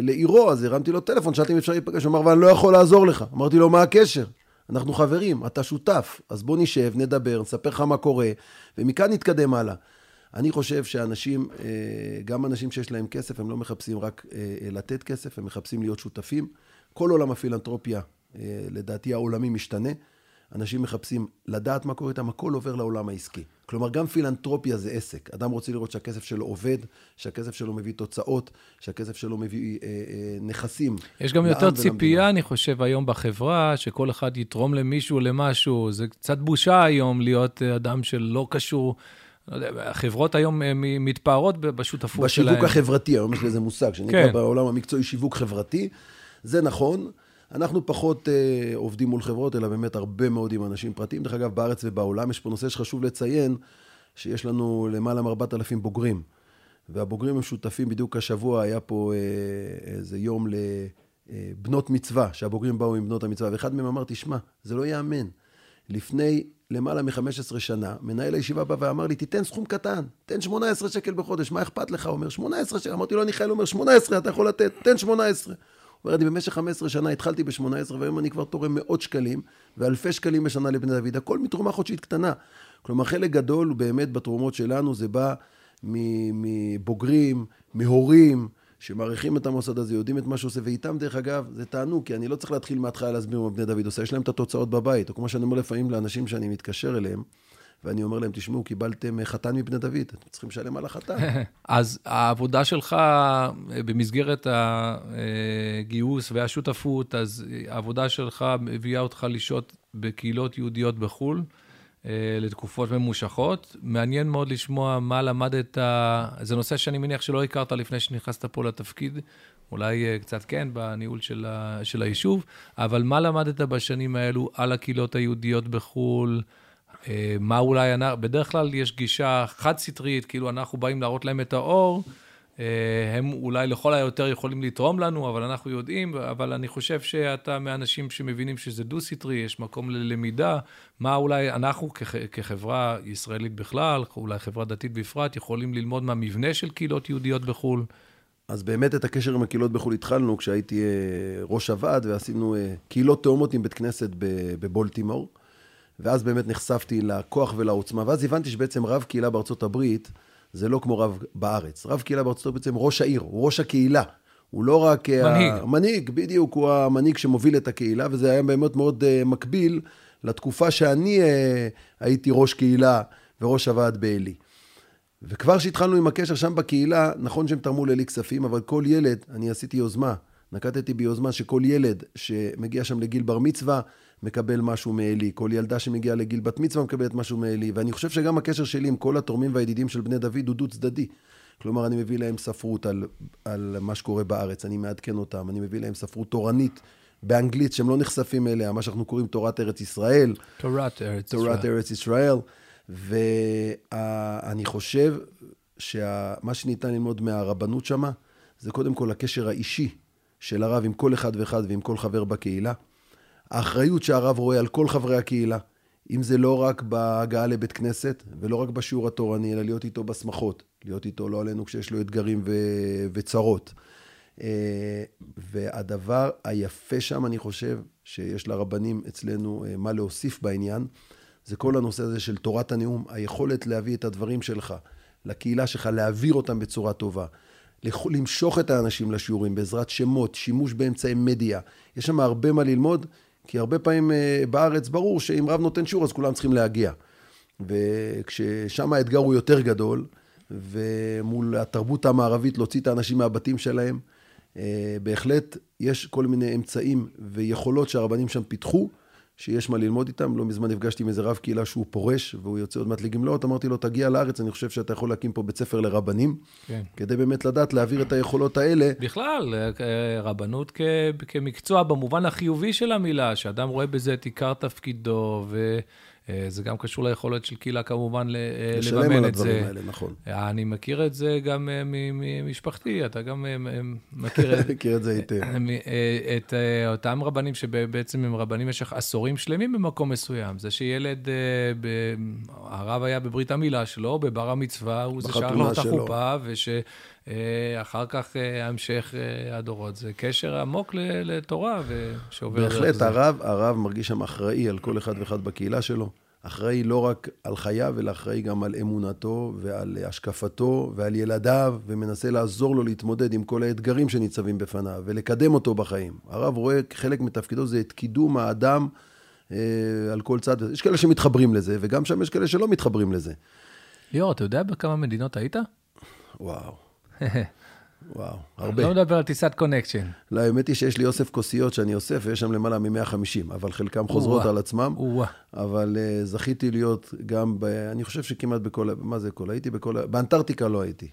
לעירו, אז הרמתי לו טלפון, שאלתי אם אפשר להיפגש, הוא אמר, ואני לא יכול לעזור לך. אמרתי לו, מה הקשר? אנחנו חברים, אתה שותף, אז בוא נשב, נדבר, נספר לך מה קורה, ומכאן נתקדם הלאה. אני חושב שאנשים, גם אנשים שיש להם כסף, הם לא מחפשים רק לתת כסף, הם מחפשים להיות שותפים. כל עולם הפילנטרופיה, אה, לדעתי העולמי משתנה. אנשים מחפשים לדעת מה קורה איתם, הכל עובר לעולם העסקי. כלומר, גם פילנטרופיה זה עסק. אדם רוצה לראות שהכסף שלו עובד, שהכסף שלו מביא תוצאות, שהכסף שלו מביא אה, אה, נכסים. יש גם יותר ציפייה, אני חושב, היום בחברה, שכל אחד יתרום למישהו למשהו. זה קצת בושה היום להיות אה, אדם שלא קשור. לא החברות היום אה, מתפארות בשותפות בשיווק שלהם. בשיווק החברתי, היום יש לזה מושג, שנקרא כן. בעולם המקצועי שיווק חברתי. זה נכון. אנחנו פחות אה, עובדים מול חברות, אלא באמת הרבה מאוד עם אנשים פרטיים. דרך אגב, בארץ ובעולם יש פה נושא שחשוב לציין, שיש לנו למעלה מ-4,000 בוגרים. והבוגרים הם שותפים, בדיוק השבוע היה פה אה, איזה יום לבנות מצווה, שהבוגרים באו עם בנות המצווה, ואחד מהם אמר, תשמע, זה לא ייאמן. לפני למעלה מ-15 שנה, מנהל הישיבה בא ואמר לי, תיתן סכום קטן, תן 18 שקל בחודש, מה אכפת לך? הוא אומר, 18 שקל. אמרתי לו, אני חייל, הוא אומר, 18, אתה יכול לתת, תן 18. אומר, אני במשך 15 שנה התחלתי ב-18, והיום אני כבר תורם מאות שקלים, ואלפי שקלים בשנה לבני דוד, הכל מתרומה חודשית קטנה. כלומר, חלק גדול באמת בתרומות שלנו, זה בא מבוגרים, מהורים, שמעריכים את המוסד הזה, יודעים את מה שעושה, ואיתם, דרך אגב, זה תענוג, כי אני לא צריך להתחיל מההתחלה להסביר מה בני דוד עושה, יש להם את התוצאות בבית, או כמו שאני אומר לפעמים לאנשים שאני מתקשר אליהם, ואני אומר להם, תשמעו, קיבלתם חתן מבני דוד, אתם צריכים לשלם על החתן. אז העבודה שלך במסגרת הגיוס והשותפות, אז העבודה שלך מביאה אותך לשהות בקהילות יהודיות בחו"ל. לתקופות ממושכות. מעניין מאוד לשמוע מה למדת, זה נושא שאני מניח שלא הכרת לפני שנכנסת פה לתפקיד, אולי קצת כן, בניהול של, ה, של היישוב, אבל מה למדת בשנים האלו על הקהילות היהודיות בחו"ל? מה אולי, בדרך כלל יש גישה חד-סטרית, כאילו אנחנו באים להראות להם את האור, אה, הם אולי לכל היותר יכולים לתרום לנו, אבל אנחנו יודעים, אבל אני חושב שאתה מהאנשים שמבינים שזה דו-סטרי, יש מקום ללמידה, מה אולי אנחנו כח, כחברה ישראלית בכלל, אולי חברה דתית בפרט, יכולים ללמוד מהמבנה של קהילות יהודיות בחו"ל. אז באמת את הקשר עם הקהילות בחו"ל התחלנו כשהייתי אה, ראש הוועד ועשינו אה, קהילות תאומות עם בית כנסת בבולטימור. ואז באמת נחשפתי לכוח ולעוצמה, ואז הבנתי שבעצם רב קהילה בארצות הברית, זה לא כמו רב בארץ. רב קהילה בארצות הברית בעצם ראש העיר, הוא ראש הקהילה. הוא לא רק... מנהיג. המנהיג, בדיוק, הוא המנהיג שמוביל את הקהילה, וזה היה באמת מאוד uh, מקביל לתקופה שאני uh, הייתי ראש קהילה וראש הוועד בעלי. וכבר כשהתחלנו עם הקשר שם בקהילה, נכון שהם תרמו לי כספים, אבל כל ילד, אני עשיתי יוזמה, נקטתי ביוזמה שכל ילד שמגיע שם לגיל בר מצווה, מקבל משהו מעלי. כל ילדה שמגיעה לגיל בת מצווה מקבלת משהו מעלי. ואני חושב שגם הקשר שלי עם כל התורמים והידידים של בני דוד הוא דו צדדי. כלומר, אני מביא להם ספרות על, על מה שקורה בארץ, אני מעדכן אותם, אני מביא להם ספרות תורנית באנגלית שהם לא נחשפים אליה, מה שאנחנו קוראים תורת ארץ ישראל. תורת ארץ ישראל. תורת ארץ ישראל. ואני חושב שמה שניתן ללמוד מהרבנות שמה, זה קודם כל הקשר האישי של הרב עם כל אחד ואחד ועם כל חבר בקהילה. האחריות שהרב רואה על כל חברי הקהילה, אם זה לא רק בהגעה לבית כנסת, ולא רק בשיעור התורני, אלא להיות איתו בשמחות, להיות איתו לא עלינו כשיש לו אתגרים ו- וצרות. אה, והדבר היפה שם, אני חושב, שיש לרבנים אצלנו אה, מה להוסיף בעניין, זה כל הנושא הזה של תורת הנאום, היכולת להביא את הדברים שלך לקהילה שלך, להעביר אותם בצורה טובה. למשוך את האנשים לשיעורים בעזרת שמות, שימוש באמצעי מדיה. יש שם הרבה מה ללמוד, כי הרבה פעמים אה, בארץ ברור שאם רב נותן שיעור אז כולם צריכים להגיע. וכששם האתגר הוא יותר גדול, ומול התרבות המערבית להוציא את האנשים מהבתים שלהם, אה, בהחלט יש כל מיני אמצעים ויכולות שהרבנים שם פיתחו, שיש מה ללמוד איתם. לא מזמן נפגשתי עם איזה רב קהילה שהוא פורש, והוא יוצא עוד מעט לגמלאות, אמרתי לו, תגיע לארץ, אני חושב שאתה יכול להקים פה בית ספר לרבנים, כן. כדי באמת לדעת להעביר את היכולות האלה. בכלל, אה, רבנות כ- כמקצוע במובן החיובי של המילה, שאדם רואה בזה את עיקר תפקידו, ו... אה, זה גם קשור ליכולת של קהילה כמובן לממן את זה. לשלם על הדברים האלה, נכון. אה, אני מכיר את זה גם אה, ממשפחתי, אתה גם מכיר את... מכיר את זה היטב. את אותם רבנים שבעצם הם רבנים במשך עשורים שלמים במקום מסוים. זה שילד, הרב היה בברית המילה שלו, בבר המצווה, הוא זה שר לו את החופה, וש... אחר כך המשך הדורות. זה קשר עמוק לתורה שעובר. בהחלט, הרב, הרב מרגיש שם אחראי על כל אחד ואחד בקהילה שלו. אחראי לא רק על חייו, אלא אחראי גם על אמונתו ועל השקפתו ועל ילדיו, ומנסה לעזור לו להתמודד עם כל האתגרים שניצבים בפניו ולקדם אותו בחיים. הרב רואה חלק מתפקידו זה את קידום האדם אה, על כל צד. יש כאלה שמתחברים לזה, וגם שם יש כאלה שלא מתחברים לזה. ליאור, אתה יודע בכמה מדינות היית? וואו. וואו, הרבה. לא מדבר על טיסת קונקשן. לא, האמת היא שיש לי אוסף כוסיות שאני אוסף, ויש שם למעלה מ-150, אבל חלקם חוזרות על עצמם. אבל uh, זכיתי להיות גם, ב, אני חושב שכמעט בכל, מה זה כל? הייתי בכל, באנטארקטיקה לא הייתי.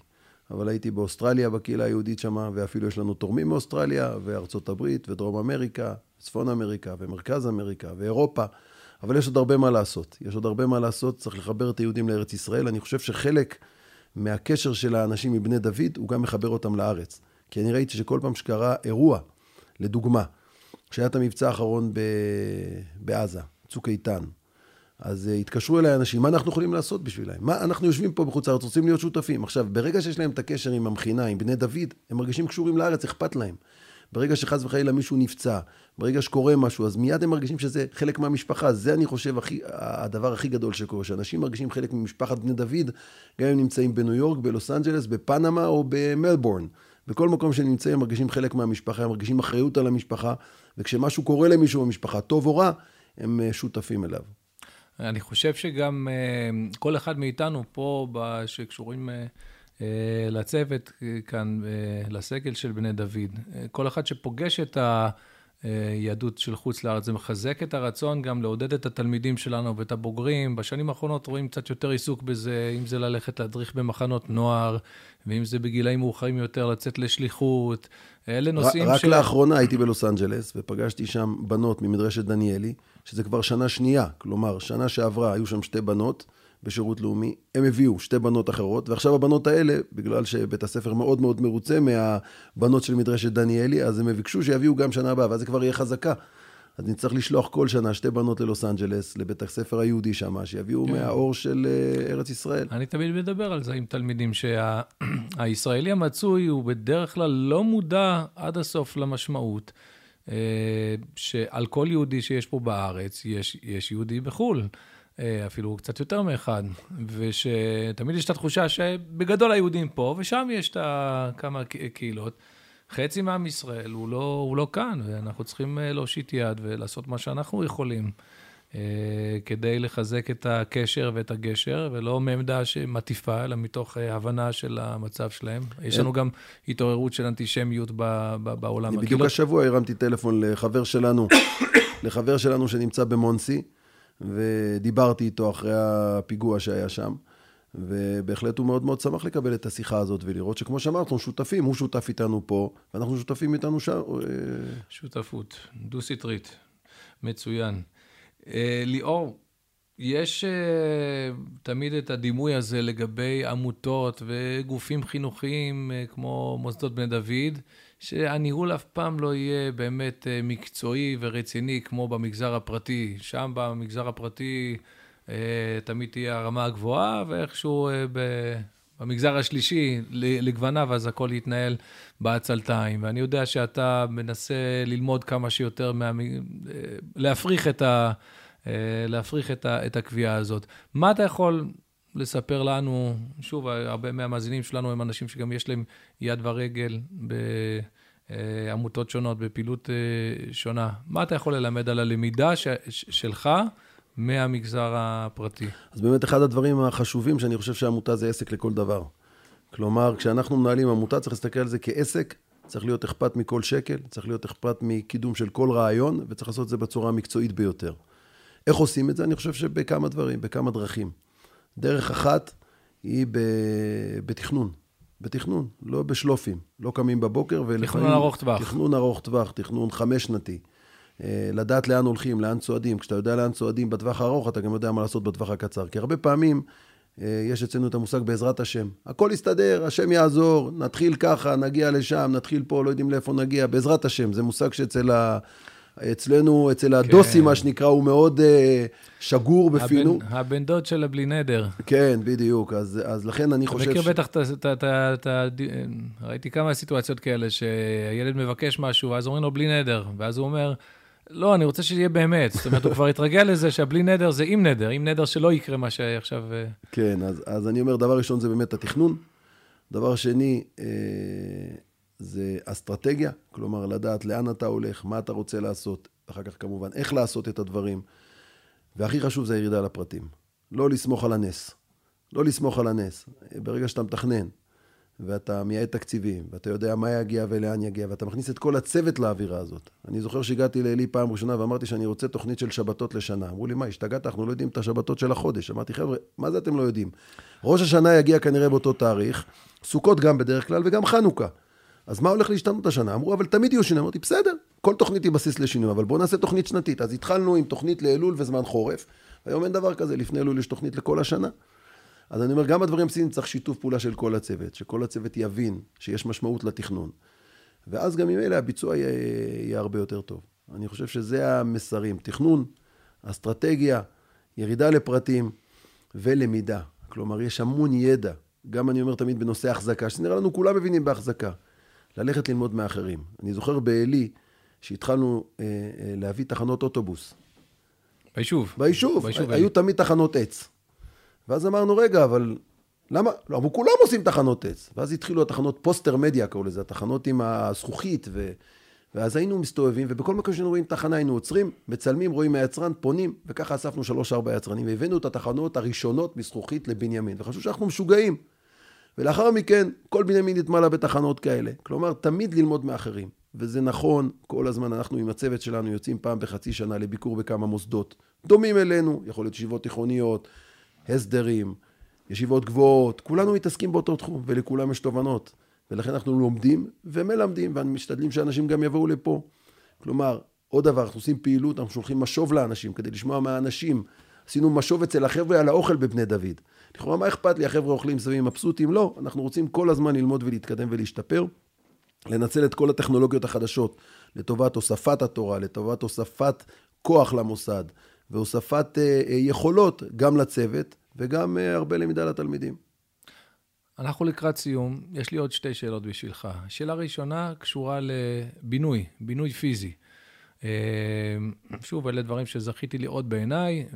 אבל הייתי באוסטרליה, בקהילה היהודית שמה, ואפילו יש לנו תורמים מאוסטרליה, וארצות הברית, ודרום אמריקה, צפון אמריקה, ומרכז אמריקה, ואירופה. אבל יש עוד הרבה מה לעשות. יש עוד הרבה מה לעשות, צריך לחבר את היהודים לארץ ישראל. אני חושב שחלק... מהקשר של האנשים מבני דוד, הוא גם מחבר אותם לארץ. כי אני ראיתי שכל פעם שקרה אירוע, לדוגמה, כשהיה את המבצע האחרון ב... בעזה, צוק איתן, אז uh, התקשרו אליי אנשים, מה אנחנו יכולים לעשות בשבילם? מה, אנחנו יושבים פה בחוץ לארץ, רוצים להיות שותפים. עכשיו, ברגע שיש להם את הקשר עם המכינה, עם בני דוד, הם מרגישים קשורים לארץ, אכפת להם. ברגע שחס וחלילה מישהו נפצע, ברגע שקורה משהו, אז מיד הם מרגישים שזה חלק מהמשפחה. זה, אני חושב, הכי, הדבר הכי גדול שקורה, שאנשים מרגישים חלק ממשפחת בני דוד, גם אם נמצאים בניו יורק, בלוס אנג'לס, בפנמה או במלבורן. בכל מקום שהם נמצאים, הם מרגישים חלק מהמשפחה, הם מרגישים אחריות על המשפחה, וכשמשהו קורה למישהו במשפחה, טוב או רע, הם אה, שותפים אליו. אני חושב שגם אה, כל אחד מאיתנו פה, שקשורים אה, לצוות כאן, לסגל של בני דוד. כל אחד שפוגש את, ה, יהדות של חוץ לארץ. זה מחזק את הרצון גם לעודד את התלמידים שלנו ואת הבוגרים. בשנים האחרונות רואים קצת יותר עיסוק בזה, אם זה ללכת להדריך במחנות נוער, ואם זה בגילאים מאוחרים יותר לצאת לשליחות. אלה נושאים רק ש... רק לאחרונה הייתי בלוס אנג'לס, ופגשתי שם בנות ממדרשת דניאלי, שזה כבר שנה שנייה. כלומר, שנה שעברה היו שם שתי בנות. בשירות לאומי, הם הביאו שתי בנות אחרות, ועכשיו הבנות האלה, בגלל שבית הספר מאוד מאוד מרוצה מהבנות של מדרשת דניאלי, אז הם ביקשו שיביאו גם שנה הבאה, ואז זה כבר יהיה חזקה. אז נצטרך לשלוח כל שנה שתי בנות ללוס אנג'לס, לבית הספר היהודי שם, שיביאו כן. מהאור של אה, ארץ ישראל. אני תמיד מדבר על זה עם תלמידים, שהישראלי שה... המצוי הוא בדרך כלל לא מודע עד הסוף למשמעות. אה, שעל כל יהודי שיש פה בארץ, יש, יש יהודי בחו"ל. אה, אפילו קצת יותר מאחד, ושתמיד יש את התחושה שבגדול היהודים פה, ושם יש את כמה קהילות. חצי מעם ישראל הוא לא, הוא לא כאן, ואנחנו צריכים אה, להושיט יד ולעשות מה שאנחנו יכולים אה, כדי לחזק את הקשר ואת הגשר, ולא מעמדה שמטיפה, אלא מתוך הבנה של המצב שלהם. יש לנו גם התעוררות של אנטישמיות בעולם. בדיוק השבוע הרמתי טלפון לחבר שלנו, לחבר שלנו שנמצא במונסי. ודיברתי איתו אחרי הפיגוע שהיה שם, ובהחלט הוא מאוד מאוד שמח לקבל את השיחה הזאת ולראות שכמו שאמרת, אנחנו שותפים, הוא שותף איתנו פה, ואנחנו שותפים איתנו שם. שותפות, דו-סטרית, מצוין. אה, ליאור, יש uh, תמיד את הדימוי הזה לגבי עמותות וגופים חינוכיים uh, כמו מוסדות בני דוד, שהניהול אף פעם לא יהיה באמת uh, מקצועי ורציני כמו במגזר הפרטי. שם במגזר הפרטי uh, תמיד תהיה הרמה הגבוהה, ואיכשהו uh, במגזר השלישי, לגווניו, אז הכל יתנהל בעצלתיים. ואני יודע שאתה מנסה ללמוד כמה שיותר, מה... להפריך את ה... אה, להפריך את, ה, את הקביעה הזאת. מה אתה יכול לספר לנו, שוב, הרבה מהמאזינים שלנו הם אנשים שגם יש להם יד ורגל בעמותות שונות, בפעילות אה, שונה. מה אתה יכול ללמד על הלמידה ש, שלך מהמגזר הפרטי? אז באמת אחד הדברים החשובים, שאני חושב שעמותה זה עסק לכל דבר. כלומר, כשאנחנו מנהלים עמותה, צריך להסתכל על זה כעסק, צריך להיות אכפת מכל שקל, צריך להיות אכפת מקידום של כל רעיון, וצריך לעשות את זה בצורה המקצועית ביותר. איך עושים את זה? אני חושב שבכמה דברים, בכמה דרכים. דרך אחת היא ב... בתכנון. בתכנון, לא בשלופים. לא קמים בבוקר ולפעמים... תכנון ארוך טווח. תכנון ארוך טווח, תכנון חמש שנתי. אה, לדעת לאן הולכים, לאן צועדים. כשאתה יודע לאן צועדים בטווח הארוך, אתה גם יודע מה לעשות בטווח הקצר. כי הרבה פעמים אה, יש אצלנו את המושג בעזרת השם. הכל יסתדר, השם יעזור, נתחיל ככה, נגיע לשם, נתחיל פה, לא יודעים לאיפה נגיע, בעזרת השם. זה מושג שאצל ה... אצלנו, אצל הדוסי, כן. מה שנקרא, הוא מאוד uh, שגור בפינו. הבן, הבן דוד של הבלי נדר. כן, בדיוק. אז, אז לכן אני חושב... אתה מכיר בטח את ה... ראיתי כמה סיטואציות כאלה, שהילד מבקש משהו, ואז אומרים לו בלי נדר, ואז הוא אומר... לא, אני רוצה שיהיה באמת. זאת אומרת, הוא כבר התרגל לזה שהבלי נדר זה עם נדר, עם נדר שלא יקרה מה שעכשיו... אה, כן, אז, אז אני אומר, דבר ראשון זה באמת התכנון. דבר שני, אה, זה אסטרטגיה, כלומר לדעת לאן אתה הולך, מה אתה רוצה לעשות, אחר כך כמובן איך לעשות את הדברים. והכי חשוב זה הירידה לפרטים. לא לסמוך על הנס. לא לסמוך על הנס. ברגע שאתה מתכנן, ואתה מייעד תקציבים, ואתה יודע מה יגיע ולאן יגיע, ואתה מכניס את כל הצוות לאווירה הזאת. אני זוכר שהגעתי לאלי פעם ראשונה ואמרתי שאני רוצה תוכנית של שבתות לשנה. אמרו לי, מה, השתגעת? אנחנו לא יודעים את השבתות של החודש. אמרתי, חבר'ה, מה זה אתם לא יודעים? ראש השנה יגיע כנראה באותו תאריך, סוכות גם בדרך כלל, וגם חנוכה. אז מה הולך להשתנות השנה? אמרו, אבל תמיד יהיו שינויים. אמרתי, בסדר, כל תוכנית היא בסיס לשינוי, אבל בואו נעשה תוכנית שנתית. אז התחלנו עם תוכנית לאלול וזמן חורף, היום אין דבר כזה, לפני אלול יש תוכנית לכל השנה. אז אני אומר, גם בדברים הבסיסיים צריך שיתוף פעולה של כל הצוות, שכל הצוות יבין שיש משמעות לתכנון. ואז גם ממילא הביצוע יהיה, יהיה הרבה יותר טוב. אני חושב שזה המסרים, תכנון, אסטרטגיה, ירידה לפרטים ולמידה. כלומר, יש המון ידע, גם אני אומר תמיד בנושא החזקה, שנראה לנו כולם מבינים בהחזקה. ללכת ללמוד מאחרים. אני זוכר בעלי, שהתחלנו אה, אה, להביא תחנות אוטובוס. ביישוב. ביישוב. ביישוב היו תמיד תחנות עץ. ואז אמרנו, רגע, אבל למה? לא, אמרו, כולם עושים תחנות עץ. ואז התחילו התחנות פוסטר מדיה, קראו לזה, התחנות עם הזכוכית, ו... ואז היינו מסתובבים, ובכל מקום שהיינו רואים תחנה היינו עוצרים, מצלמים, רואים מהיצרן, פונים, וככה אספנו שלוש-ארבע יצרנים, והבאנו את התחנות הראשונות מזכוכית לבנימין, וחשבו שאנחנו משוגעים. ולאחר מכן, כל בנימין התמלא בתחנות כאלה. כלומר, תמיד ללמוד מאחרים. וזה נכון, כל הזמן אנחנו עם הצוות שלנו יוצאים פעם בחצי שנה לביקור בכמה מוסדות דומים אלינו, יכול להיות ישיבות תיכוניות, הסדרים, ישיבות גבוהות, כולנו מתעסקים באותו תחום, ולכולם יש תובנות. ולכן אנחנו לומדים ומלמדים, ומשתדלים שאנשים גם יבואו לפה. כלומר, עוד דבר, אנחנו עושים פעילות, אנחנו שולחים משוב לאנשים, כדי לשמוע מהאנשים. עשינו משוב אצל החבר'ה על האוכל בבני דוד. לכאורה, מה אכפת לי, החבר'ה אוכלים סביבים מבסוטים? לא, אנחנו רוצים כל הזמן ללמוד ולהתקדם ולהשתפר. לנצל את כל הטכנולוגיות החדשות לטובת הוספת התורה, לטובת הוספת כוח למוסד והוספת אה, אה, יכולות גם לצוות וגם אה, הרבה למידה לתלמידים. אנחנו לקראת סיום, יש לי עוד שתי שאלות בשבילך. שאלה ראשונה קשורה לבינוי, בינוי פיזי. שוב, אלה דברים שזכיתי לראות בעיניי,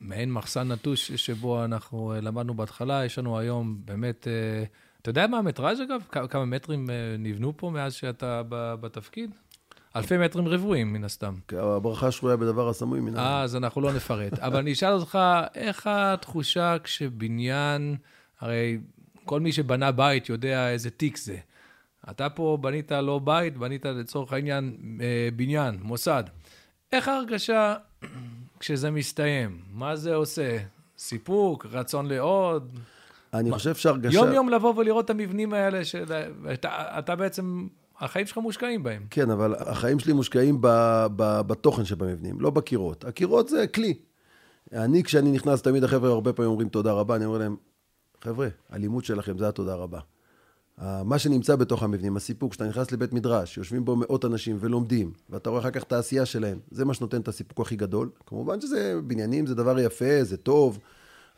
ממעין מחסן נטוש שבו אנחנו למדנו בהתחלה, יש לנו היום באמת אתה יודע מה המטראז' אגב? כמה מטרים אה, נבנו פה מאז שאתה בתפקיד? אלפי מטרים רבועים, מן הסתם. הברכה שרויה בדבר הסמוי מן אה, אז אנחנו לא נפרט. אבל אני אשאל אותך, איך התחושה כשבניין, הרי כל מי שבנה בית יודע איזה תיק זה. אתה פה בנית לא בית, בנית לצורך העניין אה, בניין, מוסד. איך ההרגשה כשזה מסתיים? מה זה עושה? סיפוק, רצון לעוד? אני חושב שהרגשה... יום-יום לבוא ולראות את המבנים האלה, שאתה בעצם, החיים שלך מושקעים בהם. כן, אבל החיים שלי מושקעים ב, ב, בתוכן שבמבנים, לא בקירות. הקירות זה כלי. אני, כשאני נכנס, תמיד החבר'ה הרבה פעמים אומרים תודה רבה, אני אומר להם, חבר'ה, הלימוד שלכם זה התודה רבה. מה שנמצא בתוך המבנים, הסיפוק, כשאתה נכנס לבית מדרש, יושבים בו מאות אנשים ולומדים, ואתה רואה אחר כך את העשייה שלהם, זה מה שנותן את הסיפוק הכי גדול. כמובן שזה, בניינים זה דבר יפה, זה טוב,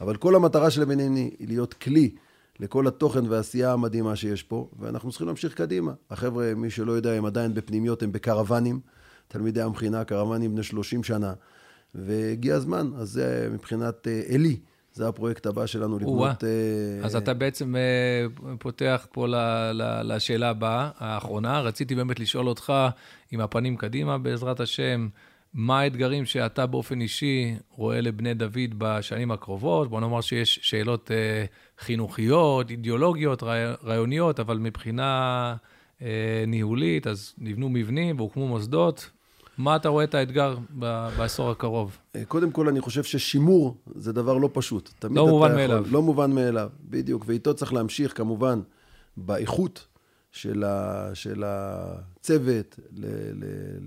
אבל כל המטרה של הבניינים היא להיות כלי לכל התוכן והעשייה המדהימה שיש פה, ואנחנו צריכים להמשיך קדימה. החבר'ה, מי שלא יודע, הם עדיין בפנימיות, הם בקרוונים, תלמידי המכינה, קרוונים בני 30 שנה, והגיע הזמן, אז זה מבחינת אה, עלי. זה הפרויקט הבא שלנו לבנות... אה, אז אתה בעצם אה, פותח פה לשאלה הבאה, האחרונה. רציתי באמת לשאול אותך, עם הפנים קדימה, בעזרת השם, מה האתגרים שאתה באופן אישי רואה לבני דוד בשנים הקרובות? בוא נאמר שיש שאלות אה, חינוכיות, אידיאולוגיות, רעיוניות, אבל מבחינה אה, ניהולית, אז נבנו מבנים והוקמו מוסדות. מה אתה רואה את האתגר בעשור הקרוב? אה, קודם כל, אני חושב ששימור זה דבר לא פשוט. לא מובן יכול, מאליו. לא מובן מאליו, בדיוק. ואיתו צריך להמשיך, כמובן, באיכות של, ה, של הצוות,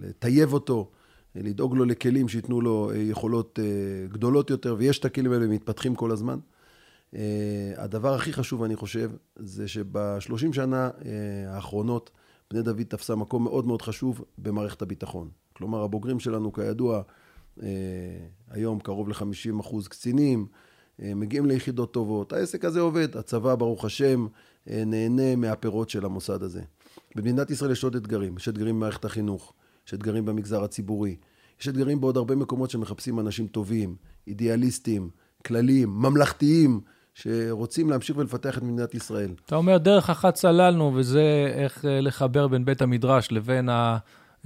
לטייב אותו. לדאוג לו לכלים שייתנו לו אה, יכולות אה, גדולות יותר, ויש את הכלים האלה, מתפתחים כל הזמן. הדבר הכי חשוב, אני חושב, זה שבשלושים שנה האחרונות, בני דוד תפסה מקום מאוד מאוד חשוב במערכת הביטחון. כלומר, הבוגרים שלנו, כידוע, היום קרוב ל-50 אחוז קצינים, מגיעים ליחידות טובות. העסק הזה עובד, הצבא, ברוך השם, נהנה מהפירות של המוסד הזה. במדינת ישראל יש עוד אתגרים, יש אתגרים במערכת החינוך. יש אתגרים במגזר הציבורי. יש אתגרים בעוד הרבה מקומות שמחפשים אנשים טובים, אידיאליסטים, כלליים, ממלכתיים, שרוצים להמשיך ולפתח את מדינת ישראל. אתה אומר, דרך אחת צללנו, וזה איך אה, לחבר בין בית המדרש לבין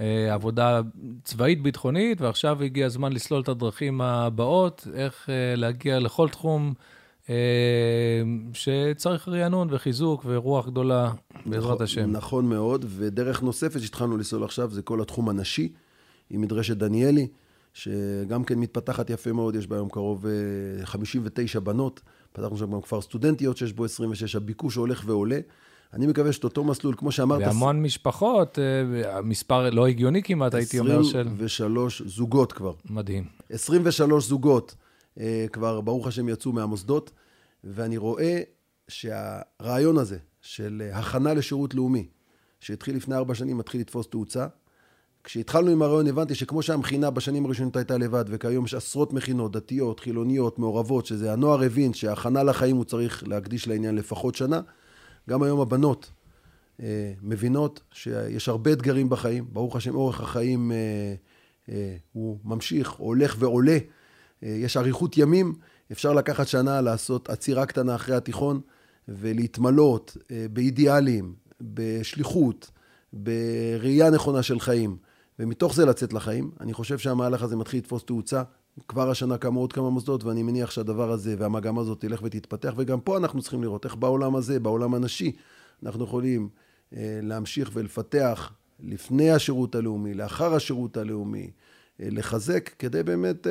העבודה צבאית-ביטחונית, ועכשיו הגיע הזמן לסלול את הדרכים הבאות, איך אה, להגיע לכל תחום. אה, שצריך רענון וחיזוק ורוח גדולה, בעזרת נכון, השם. נכון מאוד, ודרך נוספת שהתחלנו לסול עכשיו זה כל התחום הנשי, עם מדרשת דניאלי, שגם כן מתפתחת יפה מאוד, יש בה היום קרוב 59 אה, בנות, פתחנו שם גם כפר סטודנטיות שיש בו 26, הביקוש הולך ועולה. אני מקווה שאת אותו מסלול, כמו שאמרת... והמון משפחות, אה, מספר לא הגיוני כמעט, הייתי אומר של... 23 זוגות כבר. מדהים. 23 זוגות אה, כבר, ברוך השם, יצאו מהמוסדות, ואני רואה שהרעיון הזה של אה, הכנה לשירות לאומי, שהתחיל לפני ארבע שנים, מתחיל לתפוס תאוצה. כשהתחלנו עם הרעיון הבנתי שכמו שהמכינה בשנים הראשונות הייתה לבד, וכיום יש עשרות מכינות, דתיות, חילוניות, מעורבות, שזה הנוער הבין שהכנה לחיים הוא צריך להקדיש לעניין לפחות שנה, גם היום הבנות אה, מבינות שיש הרבה אתגרים בחיים, ברוך השם אורך החיים אה, אה, הוא ממשיך, הולך ועולה, אה, יש אריכות ימים, אפשר לקחת שנה לעשות עצירה קטנה אחרי התיכון ולהתמלות אה, באידיאלים, בשליחות, בראייה נכונה של חיים, ומתוך זה לצאת לחיים. אני חושב שהמהלך הזה מתחיל לתפוס תאוצה. כבר השנה קמו עוד כמה מוסדות, ואני מניח שהדבר הזה והמגמה הזאת תלך ותתפתח, וגם פה אנחנו צריכים לראות איך בעולם הזה, בעולם הנשי, אנחנו יכולים להמשיך ולפתח לפני השירות הלאומי, לאחר השירות הלאומי, לחזק, כדי באמת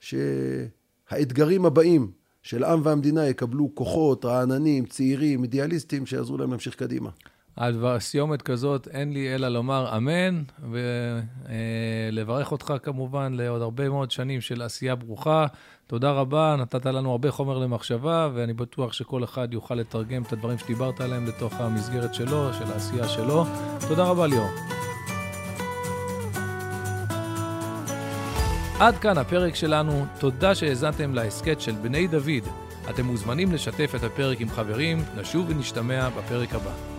שהאתגרים הבאים של עם והמדינה יקבלו כוחות, רעננים, צעירים, אידיאליסטים, שיעזרו להם להמשיך קדימה. על סיומת כזאת אין לי אלא לומר אמן, ולברך אותך כמובן לעוד הרבה מאוד שנים של עשייה ברוכה. תודה רבה, נתת לנו הרבה חומר למחשבה, ואני בטוח שכל אחד יוכל לתרגם את הדברים שדיברת עליהם לתוך המסגרת שלו, של העשייה שלו. תודה רבה, ליאור. עד כאן הפרק שלנו, תודה שהאזנתם להסכת של בני דוד. אתם מוזמנים לשתף את הפרק עם חברים, נשוב ונשתמע בפרק הבא.